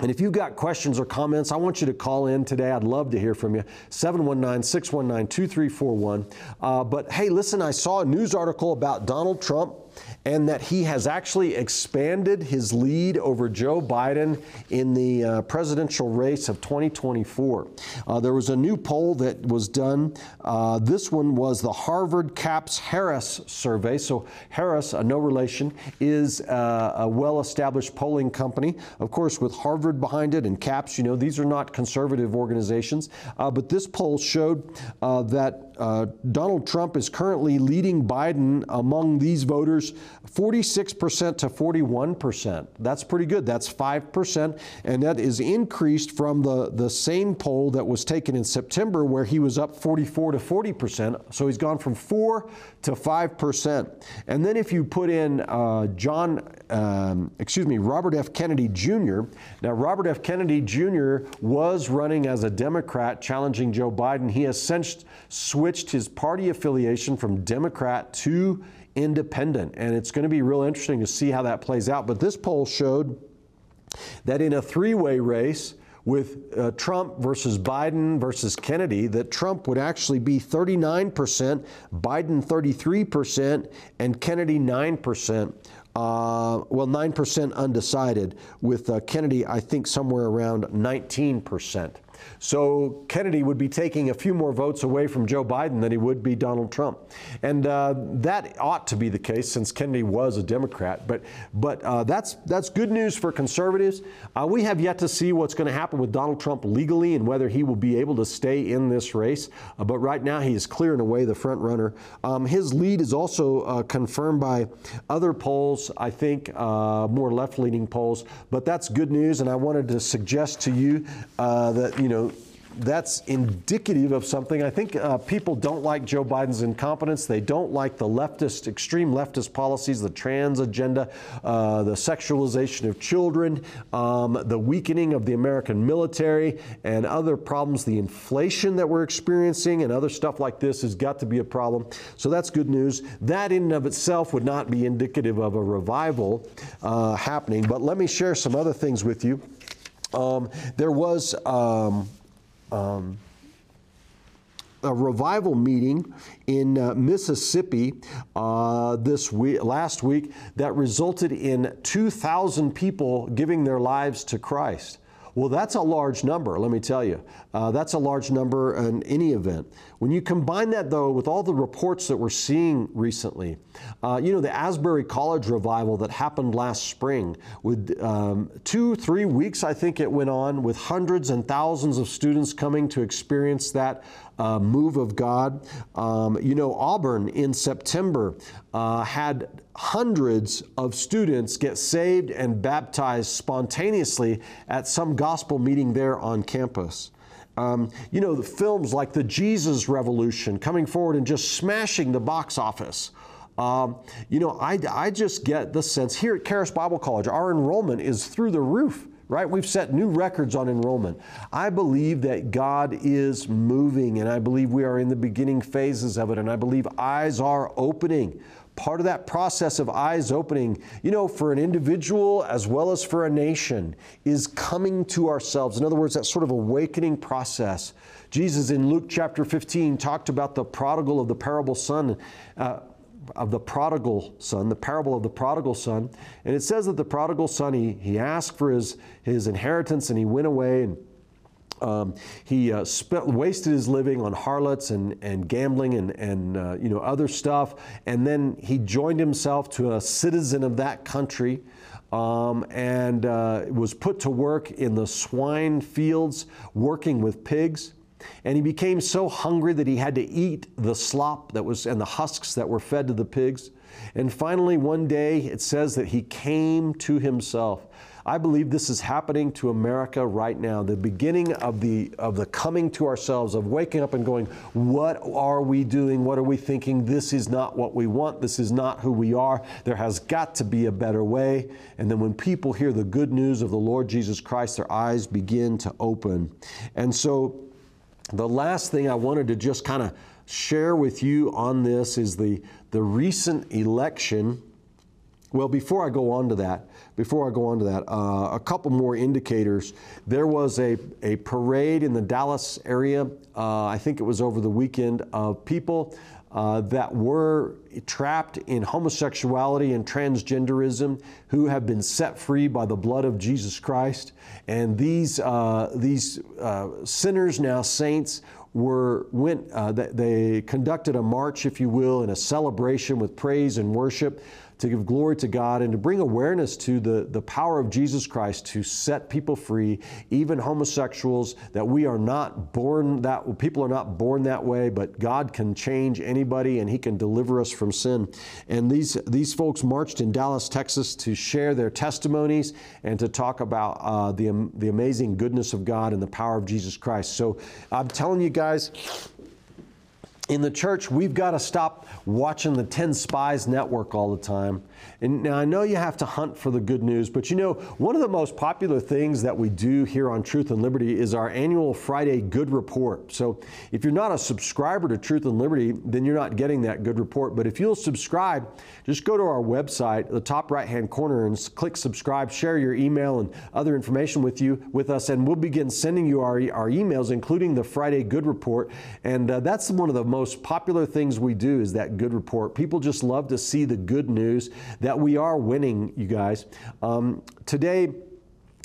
and if you've got questions or comments, I want you to call in today. I'd love to hear from you. 719 619 2341. Uh, but hey, listen, I saw a news article about Donald Trump and that he has actually expanded his lead over Joe Biden in the uh, presidential race of 2024. Uh, there was a new poll that was done. Uh, this one was the Harvard CAPS Harris survey. So, Harris, a no relation, is uh, a well established polling company, of course, with Harvard behind it and CAPS. You know, these are not conservative organizations. Uh, but this poll showed uh, that Donald Trump is currently leading Biden among these voters 46% to 41%. That's pretty good. That's 5%. And that is increased from the, the same poll that was taken in September, where he was up 44 to 40%. So he's gone from 4 to 5%. And then if you put in uh, John, um, excuse me, Robert F. Kennedy Jr., now Robert F. Kennedy Jr. was running as a Democrat challenging Joe Biden. He has since switched his party affiliation from Democrat to independent. And it's going to be real interesting to see how that plays out. But this poll showed that in a three way race, with uh, Trump versus Biden versus Kennedy, that Trump would actually be 39%, Biden 33%, and Kennedy 9%. Uh, well, 9% undecided, with uh, Kennedy, I think, somewhere around 19%. So Kennedy would be taking a few more votes away from Joe Biden than he would be Donald Trump. And uh, that ought to be the case since Kennedy was a Democrat. But, but uh, that's, that's good news for conservatives. Uh, we have yet to see what's going to happen with Donald Trump legally and whether he will be able to stay in this race. Uh, but right now, he is clearing away the front runner. Um, his lead is also uh, confirmed by other polls, I think, uh, more left leaning polls. But that's good news. And I wanted to suggest to you that, you know, that's indicative of something. I think uh, people don't like Joe Biden's incompetence. They don't like the leftist, extreme leftist policies, the trans agenda, uh, the sexualization of children, um, the weakening of the American military, and other problems. The inflation that we're experiencing and other stuff like this has got to be a problem. So that's good news. That in and of itself would not be indicative of a revival uh, happening. But let me share some other things with you. Um, there was um, um, a revival meeting in uh, Mississippi uh, this week, last week that resulted in 2,000 people giving their lives to Christ. Well, that's a large number, let me tell you. Uh, that's a large number in any event. When you combine that, though, with all the reports that we're seeing recently, uh, you know, the Asbury College revival that happened last spring, with um, two, three weeks, I think it went on, with hundreds and thousands of students coming to experience that uh, move of God. Um, you know, Auburn in September uh, had hundreds of students get saved and baptized spontaneously at some gospel meeting there on campus. Um, you know, the films like The Jesus Revolution coming forward and just smashing the box office. Um, you know, I, I just get the sense here at Charis Bible College, our enrollment is through the roof right? We've set new records on enrollment. I believe that God is moving, and I believe we are in the beginning phases of it, and I believe eyes are opening. Part of that process of eyes opening, you know, for an individual as well as for a nation, is coming to ourselves. In other words, that sort of awakening process. Jesus in Luke chapter 15 talked about the prodigal of the parable son. Uh, of the prodigal son, the parable of the prodigal son. And it says that the prodigal son, he, he asked for his, his inheritance and he went away and um, he uh, spent, wasted his living on harlots and, and gambling and, and uh, you know, other stuff. And then he joined himself to a citizen of that country um, and uh, was put to work in the swine fields working with pigs. And he became so hungry that he had to eat the slop that was and the husks that were fed to the pigs. And finally, one day, it says that he came to himself. I believe this is happening to America right now. The beginning of the of the coming to ourselves, of waking up and going, what are we doing? What are we thinking? This is not what we want. This is not who we are. There has got to be a better way. And then when people hear the good news of the Lord Jesus Christ, their eyes begin to open. And so the last thing I wanted to just kind of share with you on this is the, the recent election. Well, before I go on to that, before I go on to that, uh, a couple more indicators. There was a, a parade in the Dallas area, uh, I think it was over the weekend, of people uh, that were trapped in homosexuality and transgenderism who have been set free by the blood of Jesus Christ. And these, uh, these uh, sinners, now saints, were went uh, they conducted a march if you will in a celebration with praise and worship to give glory to God and to bring awareness to the, the power of Jesus Christ to set people free, even homosexuals, that we are not born that, people are not born that way, but God can change anybody and He can deliver us from sin. And these, these folks marched in Dallas, Texas to share their testimonies and to talk about uh, the, the amazing goodness of God and the power of Jesus Christ. So I'm telling you guys, in the church, we've got to stop watching the 10 Spies network all the time. And now I know you have to hunt for the good news, but you know, one of the most popular things that we do here on Truth and Liberty is our annual Friday Good Report. So if you're not a subscriber to Truth and Liberty, then you're not getting that good report. But if you'll subscribe, just go to our website, the top right hand corner, and click subscribe, share your email and other information with you, with us, and we'll begin sending you our, our emails, including the Friday Good Report. And uh, that's one of the most popular things we do is that good report. People just love to see the good news that we are winning, you guys. Um, today,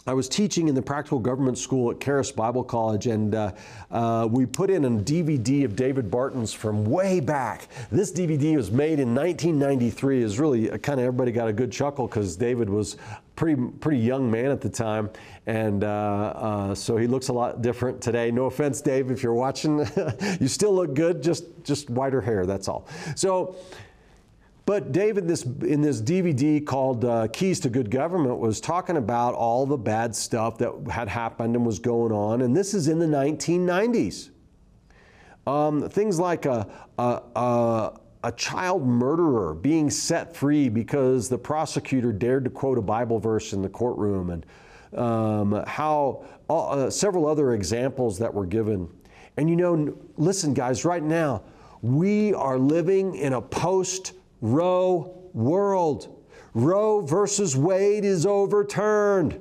I was teaching in the practical government school at Charis Bible College, and uh, uh, we put in a DVD of David Barton's from way back. This DVD was made in 1993. Is really kind of everybody got a good chuckle because David was pretty pretty young man at the time, and uh, uh, so he looks a lot different today. No offense, Dave, if you're watching, [laughs] you still look good. Just just whiter hair. That's all. So. But David, this, in this DVD called uh, Keys to Good Government, was talking about all the bad stuff that had happened and was going on. And this is in the 1990s. Um, things like a, a, a, a, child murderer being set free because the prosecutor dared to quote a Bible verse in the courtroom, and um, how uh, several other examples that were given. And you know, listen, guys, right now, we are living in a post Roe world. Roe versus Wade is overturned.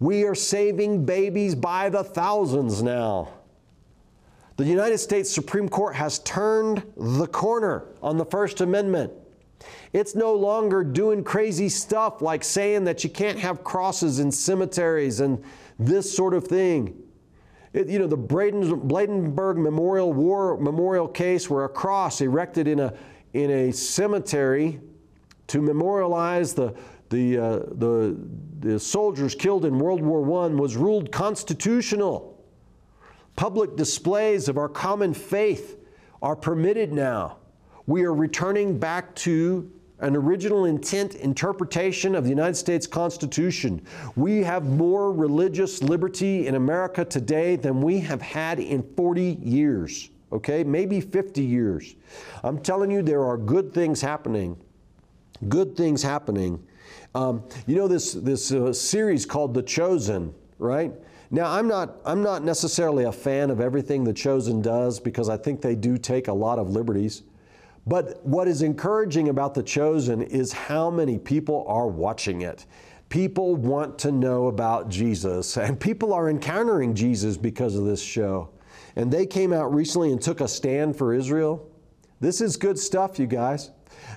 We are saving babies by the thousands now. The United States Supreme Court has turned the corner on the First Amendment. It's no longer doing crazy stuff like saying that you can't have crosses in cemeteries and this sort of thing. It, you know, the Braden, Bladensburg Memorial War Memorial case where a cross erected in a, in a cemetery to memorialize the, the, uh, the, the soldiers killed in World War I was ruled constitutional. Public displays of our common faith are permitted now. We are returning back to an original intent interpretation of the United States Constitution. We have more religious liberty in America today than we have had in 40 years okay? Maybe 50 years. I'm telling you, there are good things happening. Good things happening. Um, you know this this uh, series called The Chosen, right? Now I'm not I'm not necessarily a fan of everything The Chosen does because I think they do take a lot of liberties. But what is encouraging about The Chosen is how many people are watching it. People want to know about Jesus, and people are encountering Jesus because of this show and they came out recently and took a stand for Israel. This is good stuff, you guys.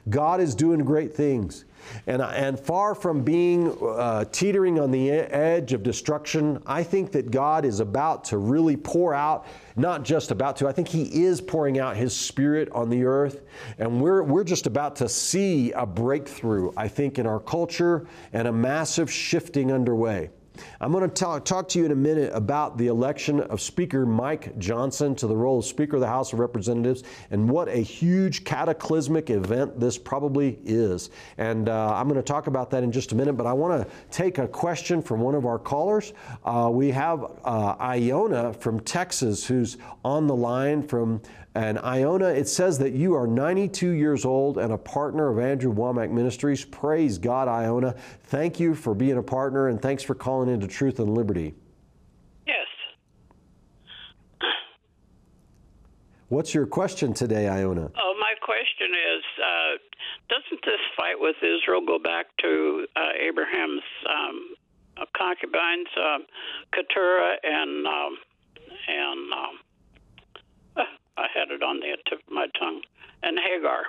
God is doing great things. And, and far from being uh, teetering on the edge of destruction, I think that God is about to really pour out, not just about to, I think He is pouring out His Spirit on the earth. And we're, we're just about to see a breakthrough, I think, in our culture and a massive shifting underway. I'm going to talk, talk to you in a minute about the election of Speaker Mike Johnson to the role of Speaker of the House of Representatives and what a huge cataclysmic event this probably is. And uh, I'm going to talk about that in just a minute, but I want to take a question from one of our callers. Uh, we have uh, Iona from Texas who's on the line from and Iona, it says that you are 92 years old and a partner of Andrew Wommack Ministries. Praise God, Iona. Thank you for being a partner and thanks for calling into Truth and Liberty. Yes. What's your question today, Iona? Oh, my question is uh, Doesn't this fight with Israel go back to uh, Abraham's um, concubines, um, Keturah and um, and um, I had it on the tip of my tongue. And Hagar.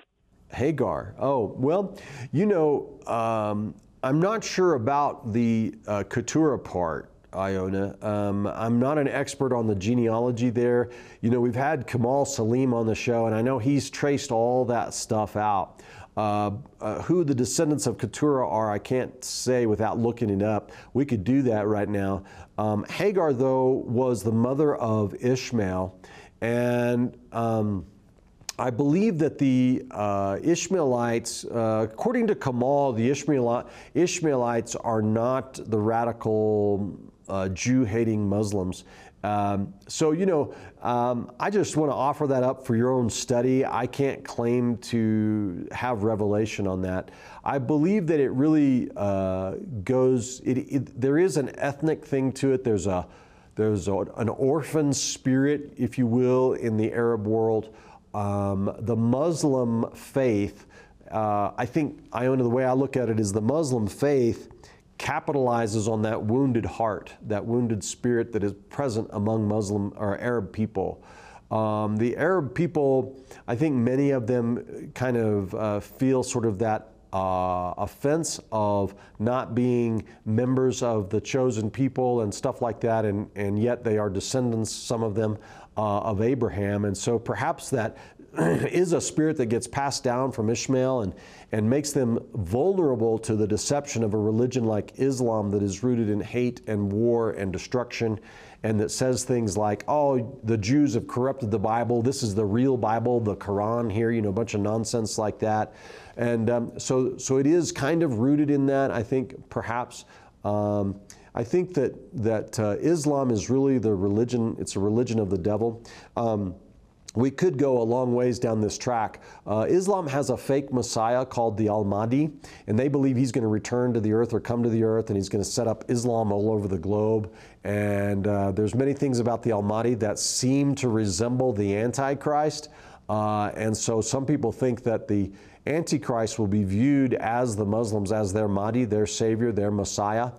Hagar. Oh, well, you know, um, I'm not sure about the uh, Keturah part. Iona. Um, I'm not an expert on the genealogy there. You know, we've had Kamal Saleem on the show, and I know he's traced all that stuff out. Uh, uh, who the descendants of Keturah are, I can't say without looking it up. We could do that right now. Um, Hagar, though, was the mother of Ishmael, and um, I believe that the uh, Ishmaelites, uh, according to Kamal, the Ishmael, Ishmaelites are not the radical uh, Jew hating Muslims. Um, so, you know, um, I just want to offer that up for your own study. I can't claim to have revelation on that. I believe that it really uh, goes, it, it, there is an ethnic thing to it. There's a there's a, an orphan spirit, if you will, in the Arab world. Um, the Muslim faith, uh, I think, Iona, the way I look at it is the Muslim faith capitalizes on that wounded heart, that wounded spirit that is present among Muslim or Arab people. Um, the Arab people, I think many of them kind of uh, feel sort of that uh, offense of not being members of the chosen people and stuff like that, and, and yet they are descendants, some of them, uh, of Abraham. And so perhaps that [clears throat] is a spirit that gets passed down from Ishmael and, and makes them vulnerable to the deception of a religion like Islam that is rooted in hate and war and destruction and that says things like, oh, the Jews have corrupted the Bible. This is the real Bible, the Quran here, you know, a bunch of nonsense like that. And um, so, so it is kind of rooted in that, I think, perhaps. Um, I think that, that uh, Islam is really the religion, it's a religion of the devil. Um, we could go a long ways down this track. Uh, Islam has a fake Messiah called the Al Mahdi, and they believe he's going to return to the earth or come to the earth, and he's going to set up Islam all over the globe. And uh, there's many things about the Al Mahdi that seem to resemble the Antichrist. Uh, and so some people think that the Antichrist will be viewed as the Muslims, as their Mahdi, their Savior, their Messiah,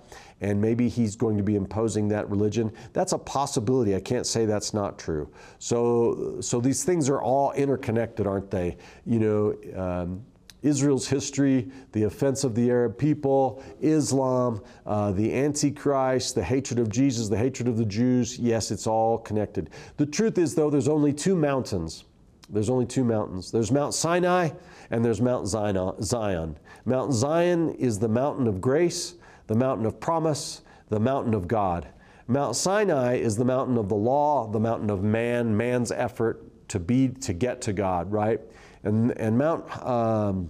and maybe he's going to be imposing that religion. That's a possibility. I can't say that's not true. So, so these things are all interconnected, aren't they? You know, um, Israel's history, the offense of the Arab people, Islam, uh, the Antichrist, the hatred of Jesus, the hatred of the Jews. Yes, it's all connected. The truth is, though, there's only two mountains. There's only two mountains. There's Mount Sinai and there's Mount Zion. Mount Zion is the mountain of grace, the mountain of promise, the mountain of God. Mount Sinai is the mountain of the law, the mountain of man, man's effort to be to get to God, right? And and Mount um,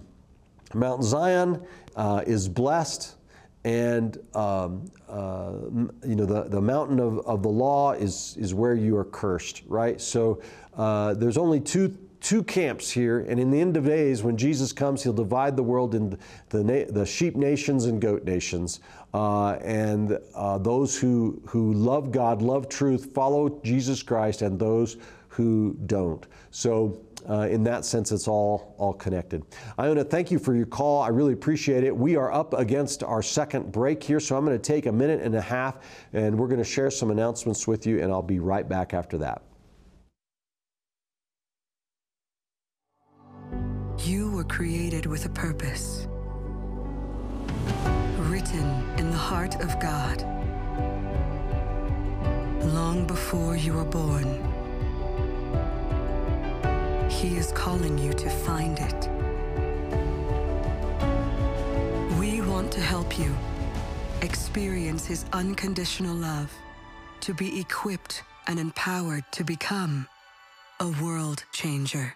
Mount Zion uh, is blessed, and um, uh, you know the, the mountain of, of the law is is where you are cursed, right? So uh, there's only two two camps here, and in the end of days, when Jesus comes, he'll divide the world into the, the sheep nations and goat nations. Uh, and uh, those who, who love God, love truth, follow Jesus Christ, and those who don't. So, uh, in that sense, it's all, all connected. Iona, thank you for your call. I really appreciate it. We are up against our second break here, so I'm going to take a minute and a half, and we're going to share some announcements with you, and I'll be right back after that. Created with a purpose, written in the heart of God, long before you were born. He is calling you to find it. We want to help you experience His unconditional love, to be equipped and empowered to become a world changer.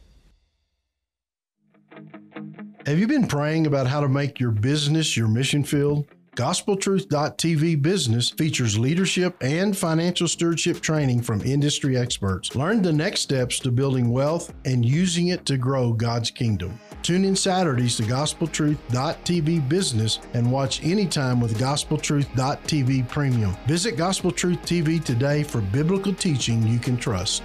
Have you been praying about how to make your business your mission field? GospelTruth.tv Business features leadership and financial stewardship training from industry experts. Learn the next steps to building wealth and using it to grow God's kingdom. Tune in Saturdays to GospelTruth.tv Business and watch anytime with GospelTruth.tv Premium. Visit Gospel Truth TV today for biblical teaching you can trust.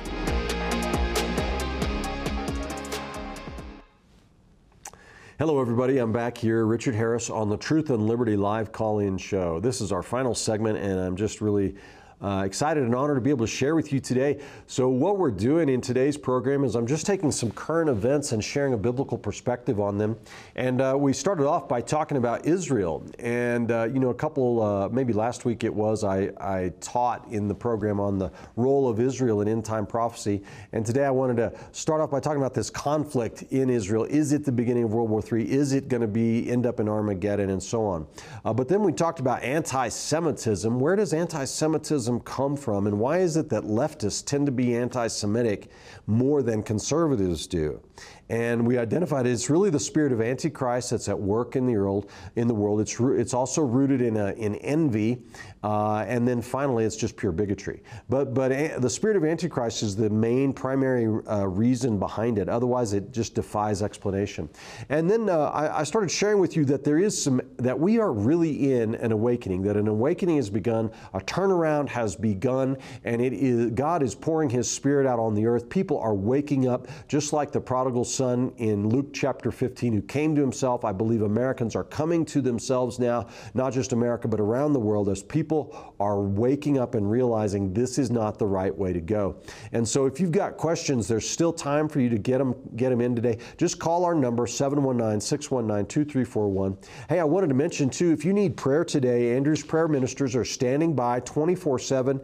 Hello, everybody. I'm back here, Richard Harris, on the Truth and Liberty live call in show. This is our final segment, and I'm just really uh, excited and honored to be able to share with you today. So, what we're doing in today's program is I'm just taking some current events and sharing a biblical perspective on them. And uh, we started off by talking about Israel. And, uh, you know, a couple, uh, maybe last week it was, I, I taught in the program on the role of Israel in end time prophecy. And today I wanted to start off by talking about this conflict in Israel. Is it the beginning of World War III? Is it going to be end up in Armageddon and so on? Uh, but then we talked about anti Semitism. Where does anti Semitism come from, and why is it that leftists tend to be anti Semitic more than conservatives do? And we identified it's really the spirit of Antichrist that's at work in the world. In the world, it's it's also rooted in a, in envy, uh, and then finally, it's just pure bigotry. But but a, the spirit of Antichrist is the main primary uh, reason behind it. Otherwise, it just defies explanation. And then uh, I, I started sharing with you that there is some that we are really in an awakening. That an awakening has begun. A turnaround has begun, and it is God is pouring His Spirit out on the earth. People are waking up, just like the prodigal son in Luke chapter 15 who came to himself. I believe Americans are coming to themselves now, not just America, but around the world, as people are waking up and realizing this is not the right way to go. And so if you've got questions, there's still time for you to get them, get them in today. Just call our number, 719 619 2341. Hey, I wanted to mention too, if you need prayer today, Andrew's prayer ministers are standing by 24 uh, 7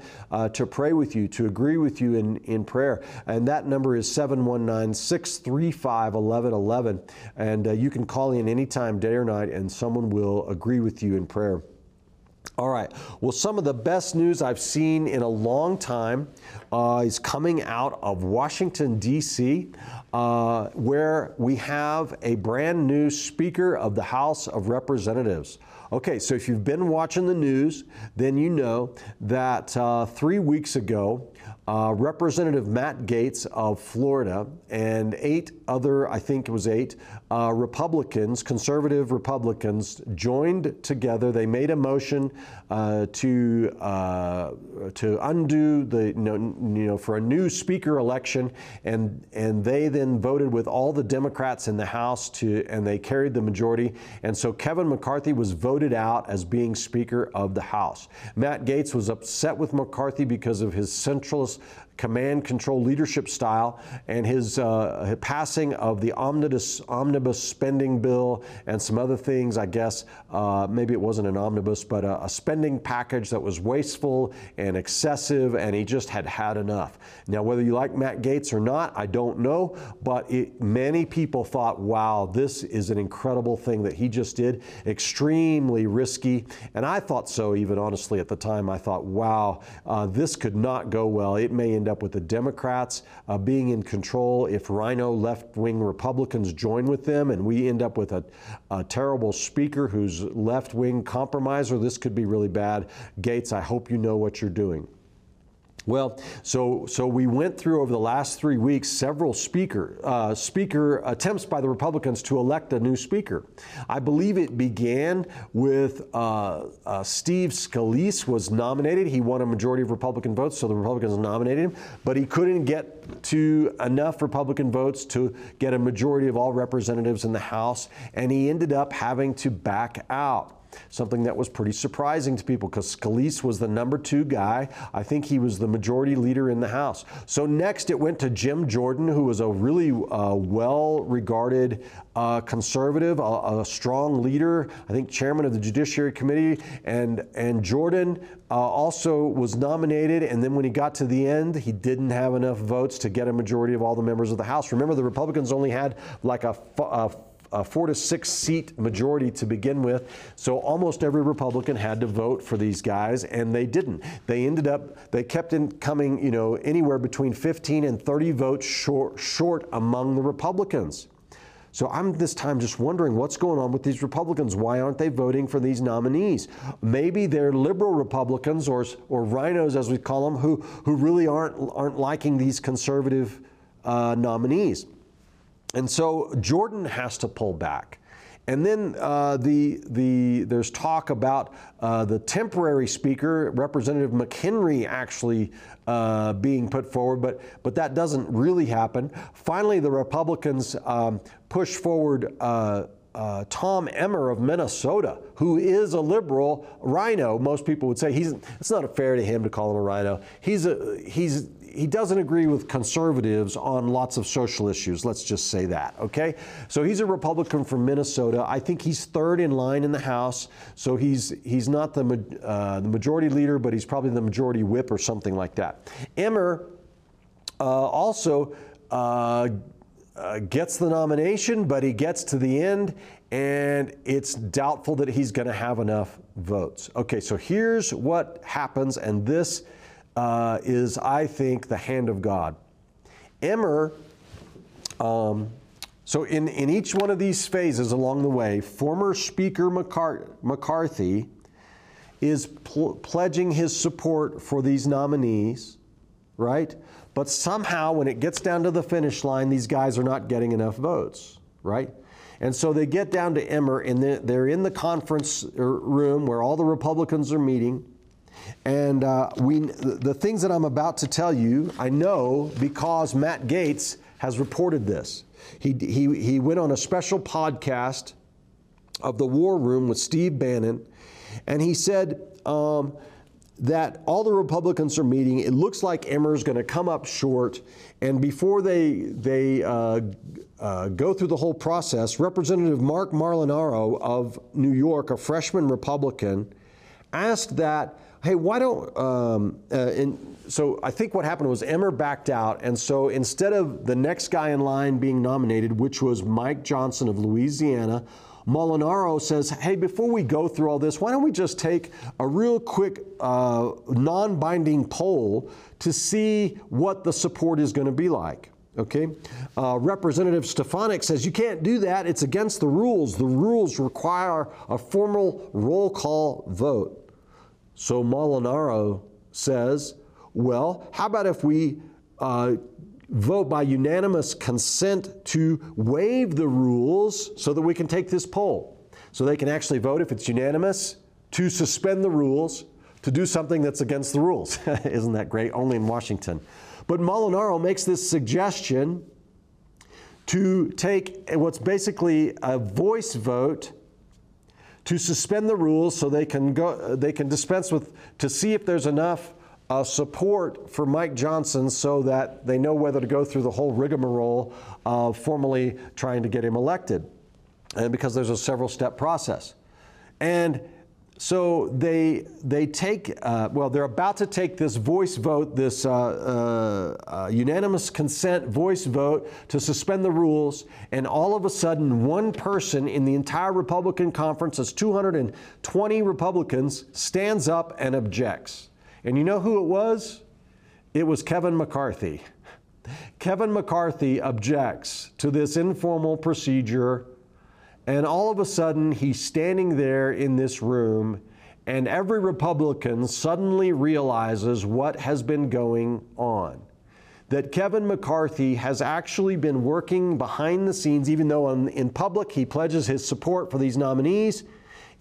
to pray with you, to agree with you in, in prayer. And that number is 719 635 1111. And uh, you can call in anytime, day or night, and someone will agree with you in prayer. All right. Well, some of the best news I've seen in a long time uh, is coming out of Washington, D.C., uh, where we have a brand new Speaker of the House of Representatives. Okay, so if you've been watching the news, then you know that uh, three weeks ago, uh, Representative Matt Gaetz of Florida and eight other, I think it was eight, uh, Republicans, conservative Republicans, joined together. They made a motion uh, to uh, to undo the you know, you know for a new speaker election, and and they then voted with all the Democrats in the House to and they carried the majority. And so Kevin McCarthy was voted out as being Speaker of the House. Matt Gaetz was upset with McCarthy because of his centralist Dios command control leadership style and his uh, passing of the omnibus, omnibus spending bill and some other things, I guess. Uh, maybe it wasn't an omnibus, but a, a, spending package that was wasteful and excessive, and he just had had enough. Now, whether you like Matt Gaetz or not, I don't know, but it, many people thought, wow, this is an incredible thing that he just did, extremely risky. And I thought so, even honestly, at the time. I thought, wow, uh, this could not go well. It may end up with the Democrats uh, being in control if rhino left wing Republicans join with them and we end up with a, a terrible speaker who's left wing compromiser. This could be really bad. Gaetz, I hope you know what you're doing. Well, so so we went through over the last three weeks several speaker uh, speaker attempts by the Republicans to elect a new speaker. I believe it began with uh, uh, Steve Scalise was nominated. He won a majority of Republican votes, so the Republicans nominated him, but he couldn't get to enough Republican votes to get a majority of all representatives in the House, and he ended up having to back out something that was pretty surprising to people because Scalise was the number two guy. I think he was the majority leader in the House. So next it went to Jim Jordan, who was a really uh, well regarded uh, conservative, a, a, strong leader, I think chairman of the Judiciary Committee. And, and Jordan uh, also was nominated. And then when he got to the end, he didn't have enough votes to get a majority of all the members of the House. Remember, the Republicans only had like a, a a four to six seat majority to begin with. So almost every Republican had to vote for these guys, and they didn't. They ended up, they kept in coming, you know, anywhere between 15 and 30 votes short, short among the Republicans. So I'm this time just wondering what's going on with these Republicans. Why aren't they voting for these nominees? Maybe they're liberal Republicans or, or rhinos, as we call them, who, who really aren't, aren't liking these conservative uh, nominees. And so Jordan has to pull back. And then uh, the, the, there's talk about uh, the temporary speaker, Representative McHenry, actually uh, being put forward, but, but that doesn't really happen. Finally, the Republicans um, push forward. Uh, uh, Tom Emmer of Minnesota, who is a liberal rhino. Most people would say he's. It's not fair to him to call him a rhino. He's a he's he doesn't agree with conservatives on lots of social issues. Let's just say that, okay? So he's a Republican from Minnesota. I think he's third in line in the House. So he's he's not the uh, the majority leader, but he's probably the majority whip or something like that. Emmer uh, also. Uh, uh, gets the nomination, but he gets to the end, and it's doubtful that he's going to have enough votes. Okay, so here's what happens, and this uh, is, I think, the hand of God. Emmer, um, so in, in each one of these phases along the way, former Speaker McCar- McCarthy is pl- pledging his support for these nominees, right? But somehow, when it gets down to the finish line, these guys are not getting enough votes, right? And so they get down to Emmer, and they're in the conference room where all the Republicans are meeting. And uh, we, the things that I'm about to tell you, I know because Matt Gaetz has reported this. He, he, he went on a special podcast of the War Room with Steve Bannon, and he said um, that all the Republicans are meeting. It looks like Emmer's going to come up short, and before they they uh, uh, go through the whole process, Representative Marc Molinaro of New York, a freshman Republican, asked that hey, why don't, um, uh, and so I think what happened was Emmer backed out. And so instead of the next guy in line being nominated, which was Mike Johnson of Louisiana, Molinaro says, hey, before we go through all this, why don't we just take a real quick uh, non binding poll to see what the support is going to be like? Okay. Uh, Representative Stefanik says you can't do that. It's against the rules. The rules require a formal roll call vote. So Molinaro says, well, how about if we uh, vote by unanimous consent to waive the rules so that we can take this poll? So they can actually vote if it's unanimous to suspend the rules to do something that's against the rules. [laughs] Isn't that great? Only in Washington. But Molinaro makes this suggestion to take what's basically a voice vote to suspend the rules so they can go they can dispense with to see if there's enough uh, support for Mike Johnson so that they know whether to go through the whole rigmarole of formally trying to get him elected, and because there's a several step process, and so they they take uh, well they're about to take this voice vote this uh, uh, uh, unanimous consent voice vote to suspend the rules and all of a sudden one person in the entire Republican conference as 220 Republicans stands up and objects. And you know who it was? It was Kevin McCarthy. [laughs] Kevin McCarthy objects to this informal procedure and all of a sudden, he's standing there in this room, and every Republican suddenly realizes what has been going on. That Kevin McCarthy has actually been working behind the scenes, even though in public he pledges his support for these nominees.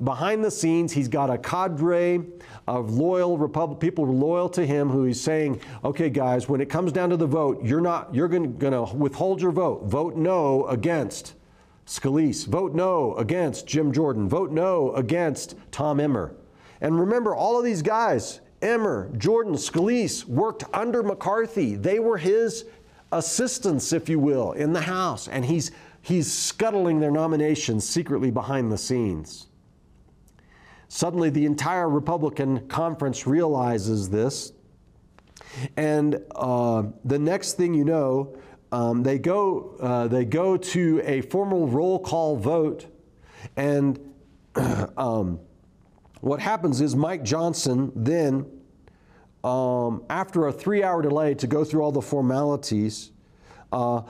Behind the scenes, he's got a cadre of loyal Republic people loyal to him who he's saying, okay, guys, when it comes down to the vote, you're not, you're going to withhold your vote. Vote no against Scalise. Vote no against Jim Jordan. Vote no against Tom Emmer. And remember, all of these guys, Emmer, Jordan, Scalise, worked under McCarthy. They were his assistants, if you will, in the House. And he's, he's scuttling their nominations secretly behind the scenes. Suddenly, the entire Republican conference realizes this. And uh, the next thing you know, um, they, go, uh, they go to a formal roll call vote. And [clears throat] um, what happens is Mike Johnson then, um, after a three hour delay to go through all the formalities, uh,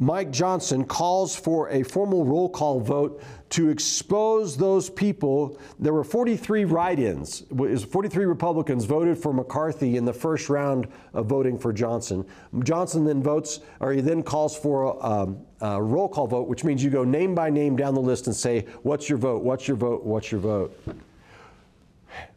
Mike Johnson calls for a formal roll call vote to expose those people. There were 43 write ins. 43 Republicans voted for McCarthy in the first round of voting for Johnson. Johnson then votes, or he then calls for a, um, a roll call vote, which means you go name by name down the list and say, What's your vote? What's your vote? What's your vote?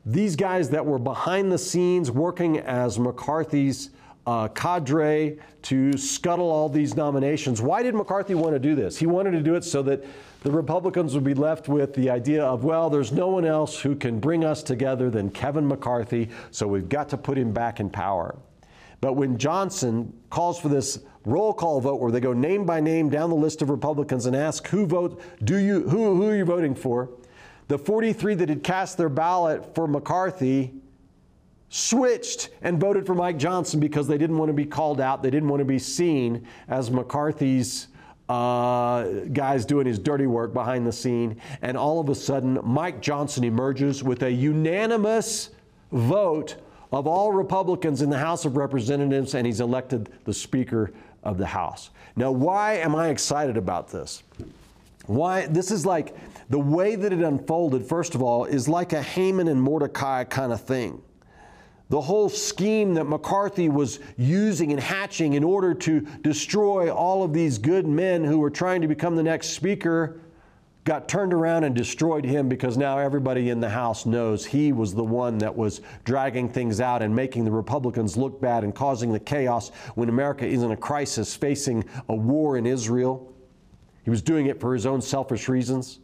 These guys that were behind the scenes working as McCarthy's uh, cadre to scuttle all these nominations. Why did McCarthy want to do this? He wanted to do it so that the Republicans would be left with the idea of, well, there's no one else who can bring us together than Kevin McCarthy, so we've got to put him back in power. But when Johnson calls for this roll call vote where they go name by name down the list of Republicans and ask who vote do you who who are you voting for? The 43 that had cast their ballot for McCarthy switched and voted for Mike Johnson because they didn't want to be called out. They didn't want to be seen as McCarthy's uh, guys doing his dirty work behind the scene. And all of a sudden, Mike Johnson emerges with a unanimous vote of all Republicans in the House of Representatives, and he's elected the Speaker of the House. Now, why am I excited about this? Why? This is like the way that it unfolded, first of all, is like a Haman and Mordecai kind of thing the whole scheme that McCarthy was using and hatching in order to destroy all of these good men who were trying to become the next speaker got turned around and destroyed him because now everybody in the House knows he was the one that was dragging things out and making the Republicans look bad and causing the chaos when America is in a crisis facing a war in Israel. He was doing it for his own selfish reasons.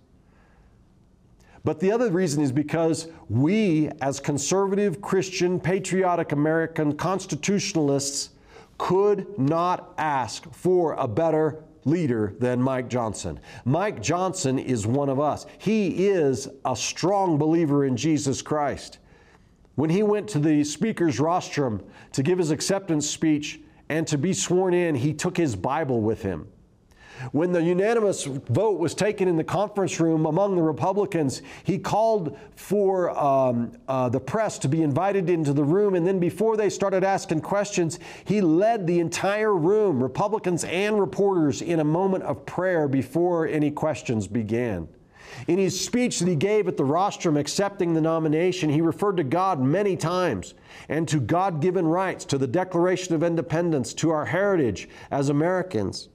But the other reason is because we, as conservative, Christian, patriotic American constitutionalists, could not ask for a better leader than Mike Johnson. Mike Johnson is one of us. He is a strong believer in Jesus Christ. When he went to the speaker's rostrum to give his acceptance speech and to be sworn in, he took his Bible with him. When the unanimous vote was taken in the conference room among the Republicans, he called for um, uh, the press to be invited into the room. And then before they started asking questions, he led the entire room, Republicans and reporters, in a moment of prayer before any questions began. In his speech that he gave at the rostrum accepting the nomination, he referred to God many times and to God given rights, to the Declaration of Independence, to our heritage as Americans.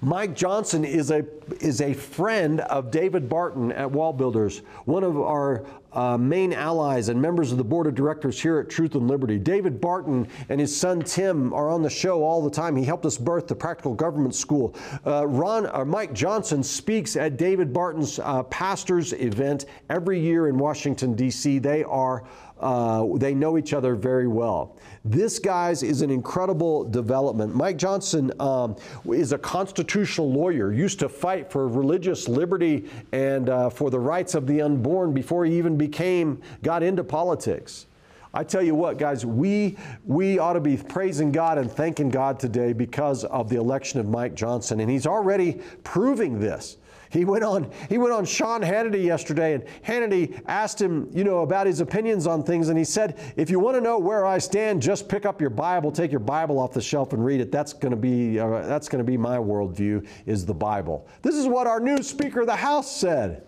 Mike Johnson is a, is a friend of David Barton at Wall Builders, one of our uh, main allies and members of the board of directors here at Truth and Liberty. David Barton and his son Tim are on the show all the time. He helped us birth the Practical Government School. Uh, Ron, uh, Mike Johnson speaks at David Barton's uh, pastors event every year in Washington, D.C. They are uh, they know each other very well. This, guys, is an incredible development. Mike Johnson um, is a constitutional lawyer, used to fight for religious liberty and uh, for the rights of the unborn before he even became, got into politics. I tell you what, guys, we, we ought to be praising God and thanking God today because of the election of Mike Johnson. And he's already proving this. He went on, he went on Sean Hannity yesterday, and Hannity asked him, you know, about his opinions on things, and he said, if you want to know where I stand, just pick up your Bible, take your Bible off the shelf and read it. That's going to be uh, that's going to be my worldview is the Bible. This is what our new Speaker of the House said.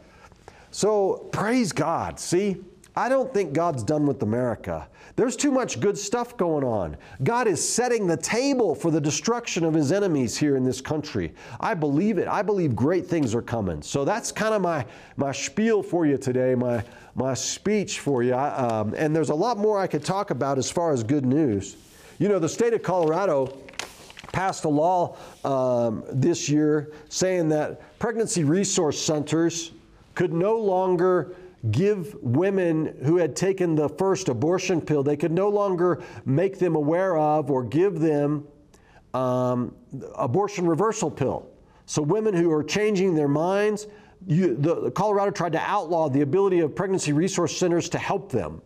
So praise God. See, I don't think God's done with America. There's too much good stuff going on. God is setting the table for the destruction of his enemies here in this country. I believe it. I believe great things are coming. So that's kind of my, my spiel for you today, my, my speech for you. I, um, and there's a lot more I could talk about as far as good news. You know, the state of Colorado passed a law um, this year saying that pregnancy resource centers could no longer give women who had taken the first abortion pill, they could no longer make them aware of or give them um, abortion reversal pill. So women who are changing their minds, you, the, Colorado tried to outlaw the ability of pregnancy resource centers to help them.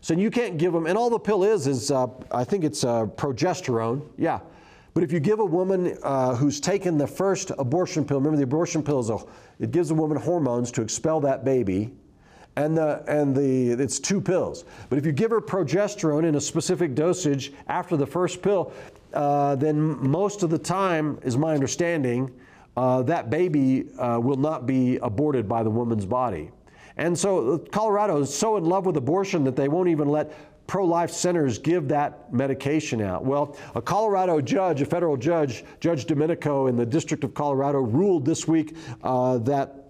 So you can't give them, and all the pill is is uh, I think it's uh, progesterone. Yeah. But if you give a woman uh, who's taken the first abortion pill, remember the abortion pill is a, it gives a woman hormones to expel that baby and the and the it's two pills. But if you give her progesterone in a specific dosage after the first pill, uh, then most of the time, is my understanding, uh, that baby uh, will not be aborted by the woman's body. And so uh, Colorado is so in love with abortion that they won't even let pro-life centers give that medication out. Well, a Colorado judge, a federal judge, Judge Domenico in the District of Colorado, ruled this week uh, that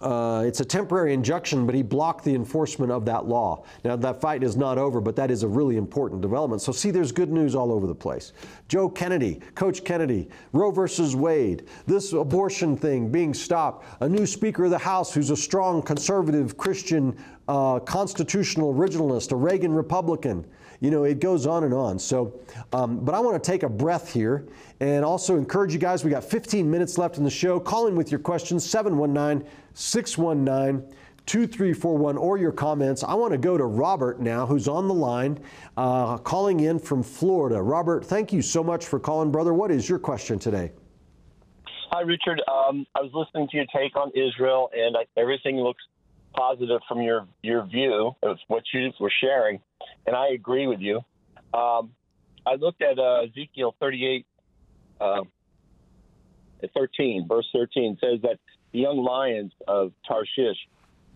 uh, it's a temporary injunction, but he blocked the enforcement of that law. Now, that fight is not over, but that is a really important development. So, see, there's good news all over the place. Joe Kennedy, Coach Kennedy, Roe versus Wade, this abortion thing being stopped, a new Speaker of the House who's a strong conservative Christian uh, constitutional originalist, a Reagan Republican. You know, it goes on and on. So, um, but I want to take a breath here and also encourage you guys. We got 15 minutes left in the show. Call in with your questions 719 619 2341 or your comments. I want to go to Robert now, who's on the line, uh, calling in from Florida. Robert, thank you so much for calling, brother. What is your question today? Hi, Richard. Um, I was listening to your take on Israel, and I, everything looks positive from your your view of what you were sharing, and I agree with you. Um, I looked at uh, Ezekiel 38, uh, 13, verse 13 says that the young lions of Tarshish,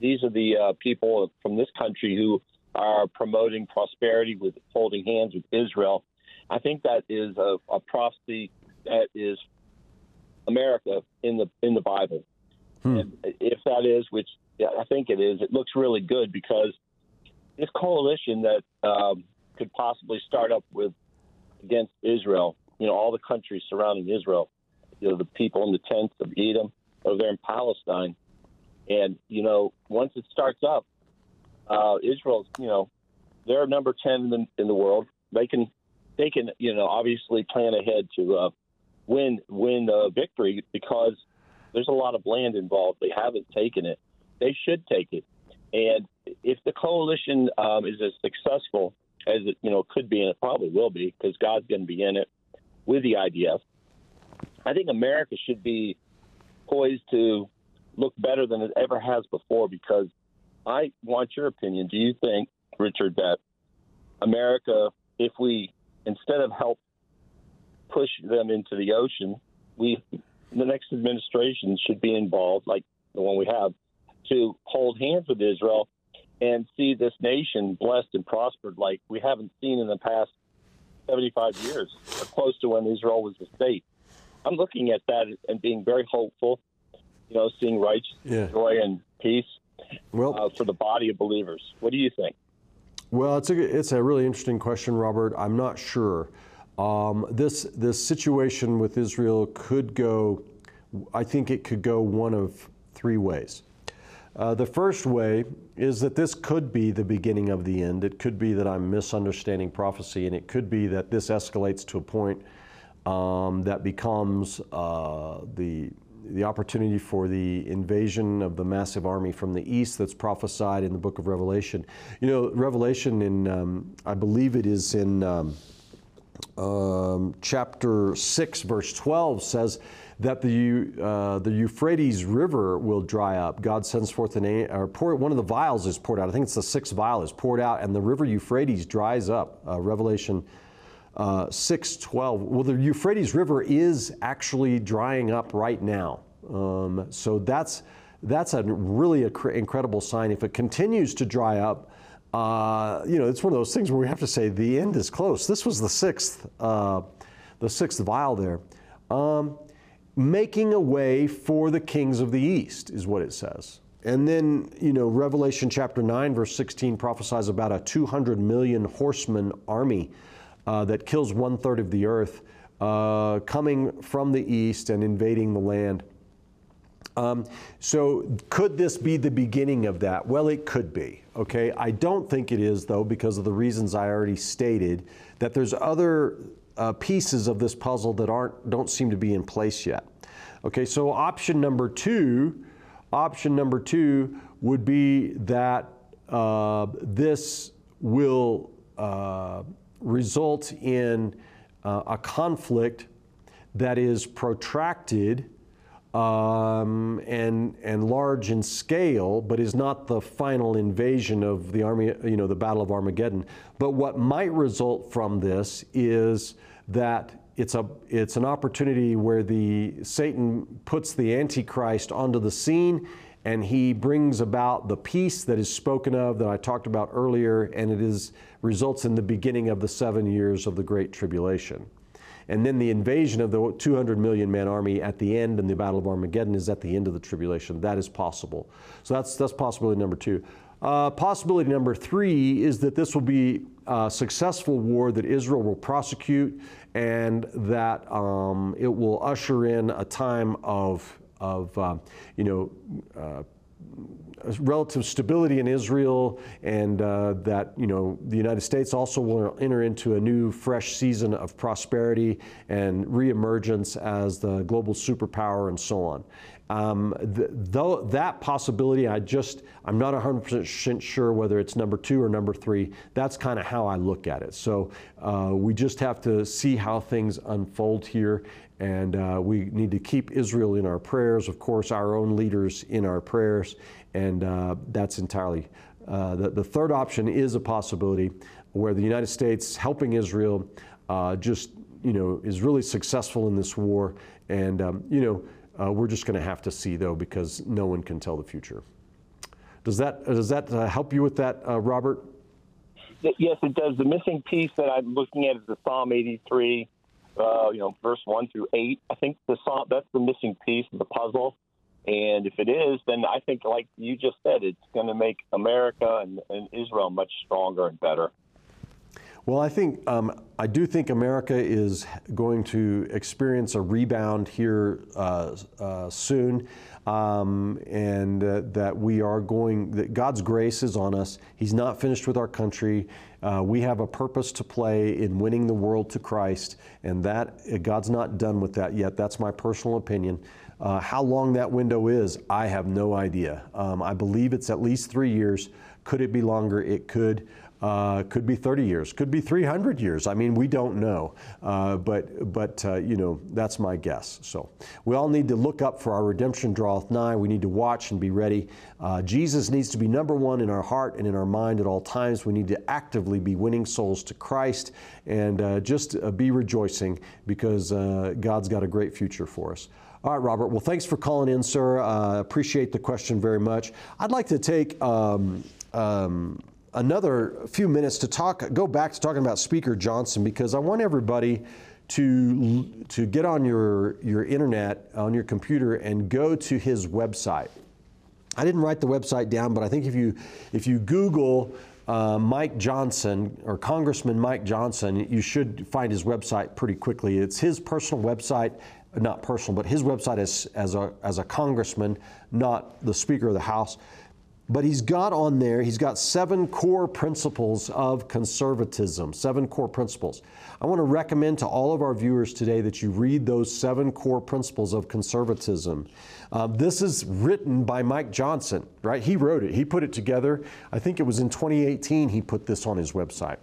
these are the uh, people from this country who are promoting prosperity with holding hands with Israel. I think that is a, a prophecy that is America in the in the Bible. Hmm. And if that is, which yeah, I think it is. It looks really good because this coalition that um, could possibly start up with against Israel, you know, all the countries surrounding Israel, you know, the people in the tents of Edom over there in Palestine, and you know, once it starts up, uh, Israel's, you know, they're number ten in the, in the world. They can, they can, you know, obviously plan ahead to uh, win win uh, victory because there's a lot of land involved. They haven't taken it they should take it. And if the coalition um, is as successful as it you know could be, and it probably will be, because God's going to be in it with the IDF, I think America should be poised to look better than it ever has before. Because I want your opinion. Do you think, Richard, that America, if we instead of help push them into the ocean, we the next administration should be involved, like the one we have, to hold hands with Israel and see this nation blessed and prospered like we haven't seen in the past 75 years, or close to when Israel was a state. I'm looking at that and being very hopeful, you know, seeing righteousness, yeah. joy, and peace well, uh, for the body of believers. What do you think? Well, it's a, it's a really interesting question, Robert. I'm not sure. Um, this, this situation with Israel could go, I think it could go one of three ways. Uh, the first way is that this could be the beginning of the end. It could be that I'm misunderstanding prophecy, and it could be that this escalates to a point um, that becomes uh, the the opportunity for the invasion of the massive army from the east that's prophesied in the book of Revelation. You know, Revelation in um, I believe it is in um, um chapter six, verse twelve says that the, uh, the Euphrates River will dry up. God sends forth an, or pour, one of the vials is poured out. I think it's the sixth vial is poured out, and the river Euphrates dries up. Uh, Revelation uh, 6 12. Well, the Euphrates River is actually drying up right now. Um, so that's that's a really incredible sign. If it continues to dry up, uh, you know, it's one of those things where we have to say the end is close. This was the sixth, uh, the sixth vial there. Um, making a way for the kings of the east is what it says. And then, you know, Revelation chapter 9, verse 16 prophesies about a 200 million horseman army uh, that kills one third of the earth uh, coming from the east and invading the land. Um, so, could this be the beginning of that? Well, it could be. Okay, I don't think it is though, because of the reasons I already stated. That there's other uh, pieces of this puzzle that aren't don't seem to be in place yet. Okay, so option number two Option number two would be that uh, this will uh, result in uh, a conflict that is protracted um, and and large in scale, but is not the final invasion of the army, you know, the Battle of Armageddon. But what might result from this is that it's a it's an opportunity where the Satan puts the Antichrist onto the scene and he brings about the peace that is spoken of that I talked about earlier, and it is results in the beginning of the seven years of the Great Tribulation. And then the invasion of the 200 million man army at the end and the Battle of Armageddon is at the end of the tribulation. That is possible. So that's, that's possibility number two. Uh, possibility number three is that this will be a successful war that Israel will prosecute and that um, it will usher in a time of, of uh, you know, uh, relative stability in Israel, and uh, that you know the United States also will enter into a new, fresh season of prosperity and reemergence as the global superpower, and so on. Um, th- though that possibility, I just I'm not 100% sure whether it's number two or number three. That's kind of how I look at it. So uh, we just have to see how things unfold here, and uh, we need to keep Israel in our prayers. Of course, our own leaders in our prayers, and uh, that's entirely. Uh, the, the third option is a possibility where the United States helping Israel uh, just you know is really successful in this war, and um, you know uh, we're just going to have to see, though, because no one can tell the future. Does that, does that uh, help you with that, uh, Robert? Yes, it does. The missing piece that I'm looking at is the Psalm 83, uh, you know, verse 1 through 8. I think the Psalm, that's the missing piece of the puzzle. And if it is, then I think, like you just said, it's going to make America and, and Israel much stronger and better. Well, I think um, I do think America is going to experience a rebound here uh, uh, soon, um, and uh, that we are going. That God's grace is on us. He's not finished with our country. Uh, we have a purpose to play in winning the world to Christ, and that God's not done with that yet. That's my personal opinion. Uh, how long that window is, I have no idea. Um, I believe it's at least three years. Could it be longer? It could. Uh, could be 30 years, could be 300 years. I mean, we don't know. Uh, but, but uh, you know, that's my guess. So we all need to look up for our redemption draweth nigh. We need to watch and be ready. Uh, Jesus needs to be number one in our heart and in our mind at all times. We need to actively be winning souls to Christ and uh, just uh, be rejoicing because God's got a great future for us. All right, Robert. Well, thanks for calling in, sir. I appreciate the question very much. I'd like to take um, um, another few minutes to talk, go back to talking about Speaker Johnson because I want everybody to to get on your your internet on your computer and go to his website. I didn't write the website down, but I think if you if you Google uh, Mike Johnson or Congressman Mike Johnson, you should find his website pretty quickly. It's his personal website, not personal, but his website as as a as a congressman, not the Speaker of the House. But he's got on there, he's got seven core principles of conservatism, seven core principles. I want to recommend to all of our viewers today that you read those seven core principles of conservatism. Uh, this is written by Mike Johnson, right? He wrote it, he put it together. I think it was in 2018 he put this on his website.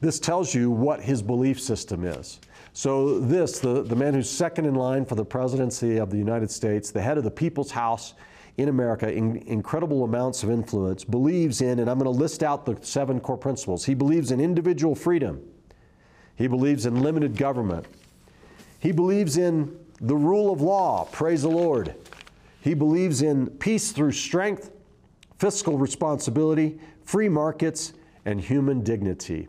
This tells you what his belief system is. So, this, the, the man who's second in line for the presidency of the United States, the head of the People's House, in America, in incredible amounts of influence, believes in, and I'm going to list out the seven core principles. He believes in individual freedom, he believes in limited government, he believes in the rule of law, praise the Lord. He believes in peace through strength, fiscal responsibility, free markets, and human dignity.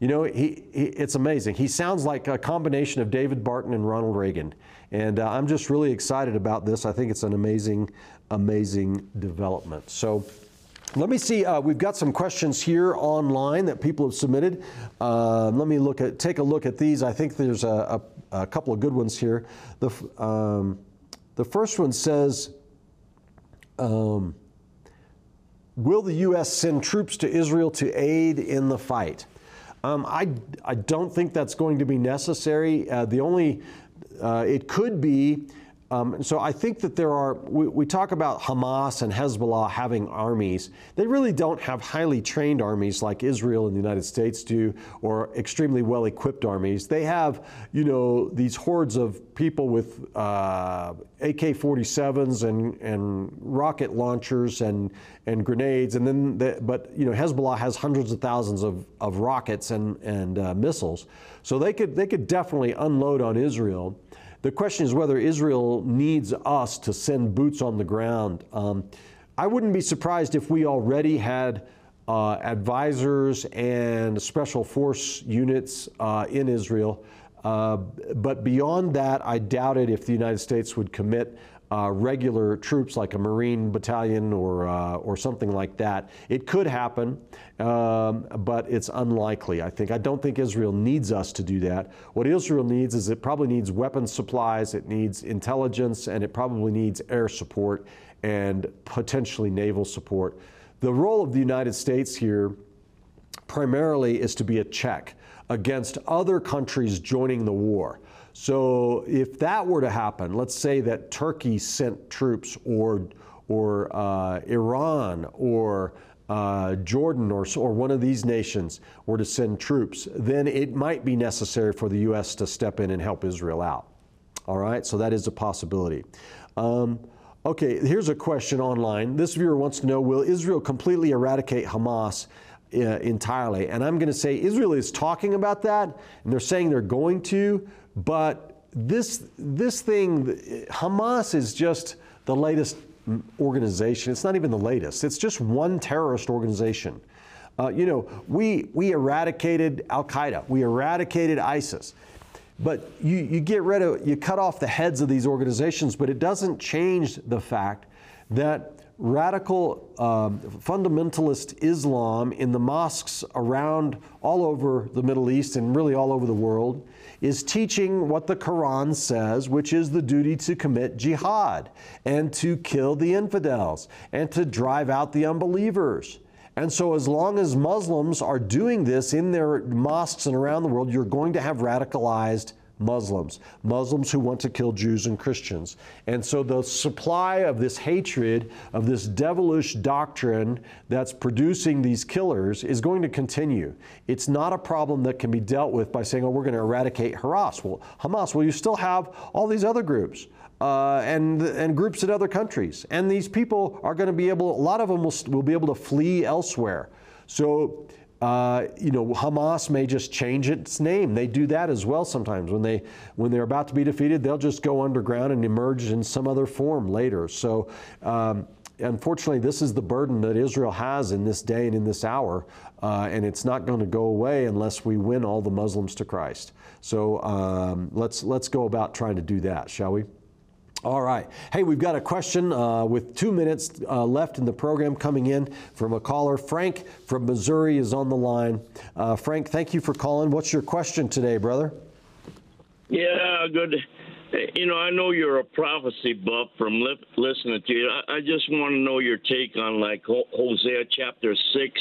You know, he, he, it's amazing. He sounds like a combination of David Barton and Ronald Reagan. And uh, I'm just really excited about this. I think it's an amazing, amazing development. So let me see. Uh, we've got some questions here online that people have submitted. Uh, let me look at take a look at these. I think there's a, a, a couple of good ones here. The um, the first one says. Um, Will the U.S. send troops to Israel to aid in the fight? Um, I, I don't think that's going to be necessary. Uh, the only, uh, it could be um, so I think that there are, we, we, talk about Hamas and Hezbollah having armies. They really don't have highly trained armies like Israel and the United States do, or extremely well equipped armies. They have, you know, these hordes of people with uh, AK 47s and, and rocket launchers and, and grenades. And then, the, but, you know, Hezbollah has hundreds of thousands of, of rockets and, and uh, missiles. So they could, they could definitely unload on Israel. The question is whether Israel needs us to send boots on the ground. Um, I wouldn't be surprised if we already had uh, advisors and special force units uh, in Israel. Uh, but beyond that, I doubt it if the United States would commit uh, regular troops like a Marine battalion or, uh, or something like that. It could happen, um, but it's unlikely, I think. I don't think Israel needs us to do that. What Israel needs is it probably needs weapons supplies, it needs intelligence, and it probably needs air support and potentially naval support. The role of the United States here primarily is to be a check against other countries joining the war. So if that were to happen, let's say that Turkey sent troops or, or uh, Iran or uh, Jordan or, or one of these nations were to send troops, then it might be necessary for the U.S. to step in and help Israel out. All right, so that is a possibility. Um, okay, here's a question online. This viewer wants to know Will Israel completely eradicate Hamas uh, entirely? And I'm going to say Israel is talking about that, and they're saying they're going to, but this, this thing, Hamas is just the latest organization. It's not even the latest, it's just one terrorist organization. Uh, you know, we, we eradicated Al Qaeda, we eradicated ISIS. But you, you get rid of, you cut off the heads of these organizations, but it doesn't change the fact that radical um, fundamentalist Islam in the mosques around all over the Middle East and really all over the world is teaching what the Quran says, which is the duty to commit jihad and to kill the infidels and to drive out the unbelievers. And so, as long as Muslims are doing this in their mosques and around the world, you're going to have radicalized Muslims, Muslims who want to kill Jews and Christians. And so the supply of this hatred, of this devilish doctrine that's producing these killers is going to continue. It's not a problem that can be dealt with by saying, oh, we're going to eradicate Hamas. Well, Hamas, well, you still have all these other groups. Uh, and and groups in other countries, and these people are going to be able. A lot of them will, will be able to flee elsewhere. So uh, you know, Hamas may just change its name. They do that as well sometimes. When they when they're about to be defeated, they'll just go underground and emerge in some other form later. So. Um, unfortunately, this is the burden that Israel has in this day and in this hour, uh, and it's not going to go away unless we win all the Muslims to Christ. So um, let's let's go about trying to do that, shall we? All right. Hey, we've got a question uh, with two minutes uh, left in the program coming in from a caller. Frank from Missouri is on the line. Uh, Frank, thank you for calling. What's your question today, brother? Yeah, good. You know, I know you're a prophecy buff from li- listening to you. I, I just want to know your take on like Hosea chapter 6,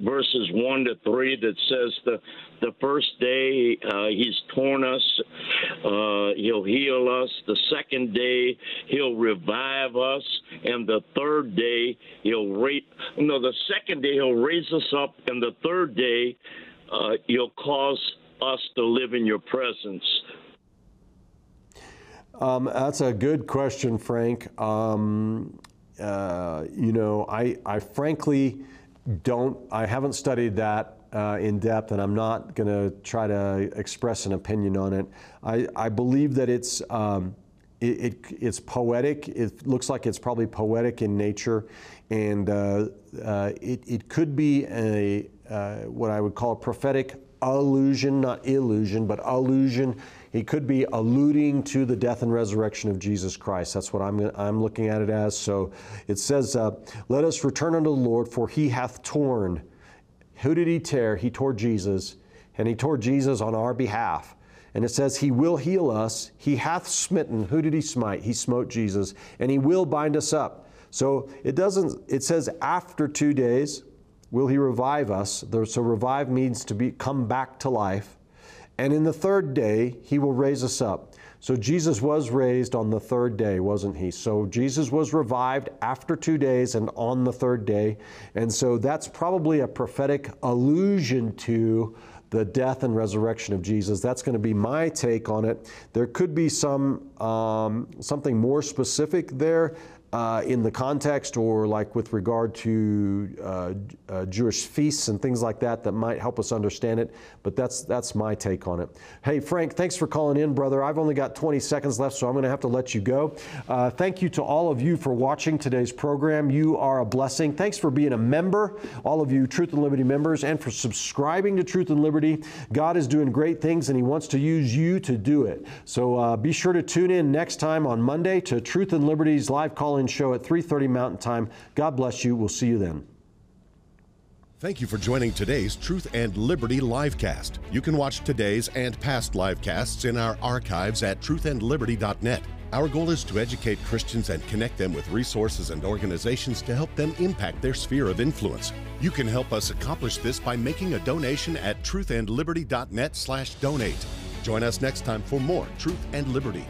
verses 1 to 3 that says the the first day uh, he's torn us uh, he'll heal us. The second day he'll revive us. And the third day he'll raise no the second day he'll raise us up. And the third day uh, he'll cause us to live in your presence. Um, that's a good question frank. Um, uh, you know I, I frankly don't, I haven't studied that uh, in depth, and I'm not going to try to express an opinion on it. I, I believe that it's um, it, it, it's poetic. It looks like it's probably poetic in nature, and uh, uh, it, it could be a uh, what I would call a prophetic allusion, not illusion, but allusion. He could be alluding to the death and resurrection of Jesus Christ. That's what I'm, I'm looking at it as. So it says, uh, Let us return unto the Lord, for he hath torn. Who did he tear? He tore Jesus, and he tore Jesus on our behalf. And it says, He will heal us. He hath smitten. Who did He smite? He smote Jesus. And He will bind us up. So it doesn't, it says, after two days will He revive us. So revive means to be come back to life. And in the third day, He will raise us up. So Jesus was raised on the third day, wasn't he? So Jesus was revived after two days and on the third day. And so that's probably a prophetic allusion to the death and resurrection of Jesus. That's going to be my take on it. There could be some um, something more specific there uh, in the context or like with regard to uh, uh, Jewish feasts and things like that that might help us understand it. But that's that's my take on it. Hey Frank, thanks for calling in, brother. I've only got 20 seconds left, so I'm going to have to let you go. Uh, thank you to all of you for watching today's program. You are a blessing. Thanks for being a member, all of you Truth and Liberty members, and for subscribing to Truth and Liberty. God is doing great things, and He wants to use you to do it. So uh, be sure to tune in next time on Monday to Truth and Liberty's live show at 3:30 Mountain Time. God bless you. We'll see you then. Thank you for joining today's Truth and Liberty livecast. You can watch today's and past livecasts in our archives at truthandliberty.net. Our goal is to educate Christians and connect them with resources and organizations to help them impact their sphere of influence. You can help us accomplish this by making a donation at truthandliberty.net/donate. Join us next time for more Truth and Liberty.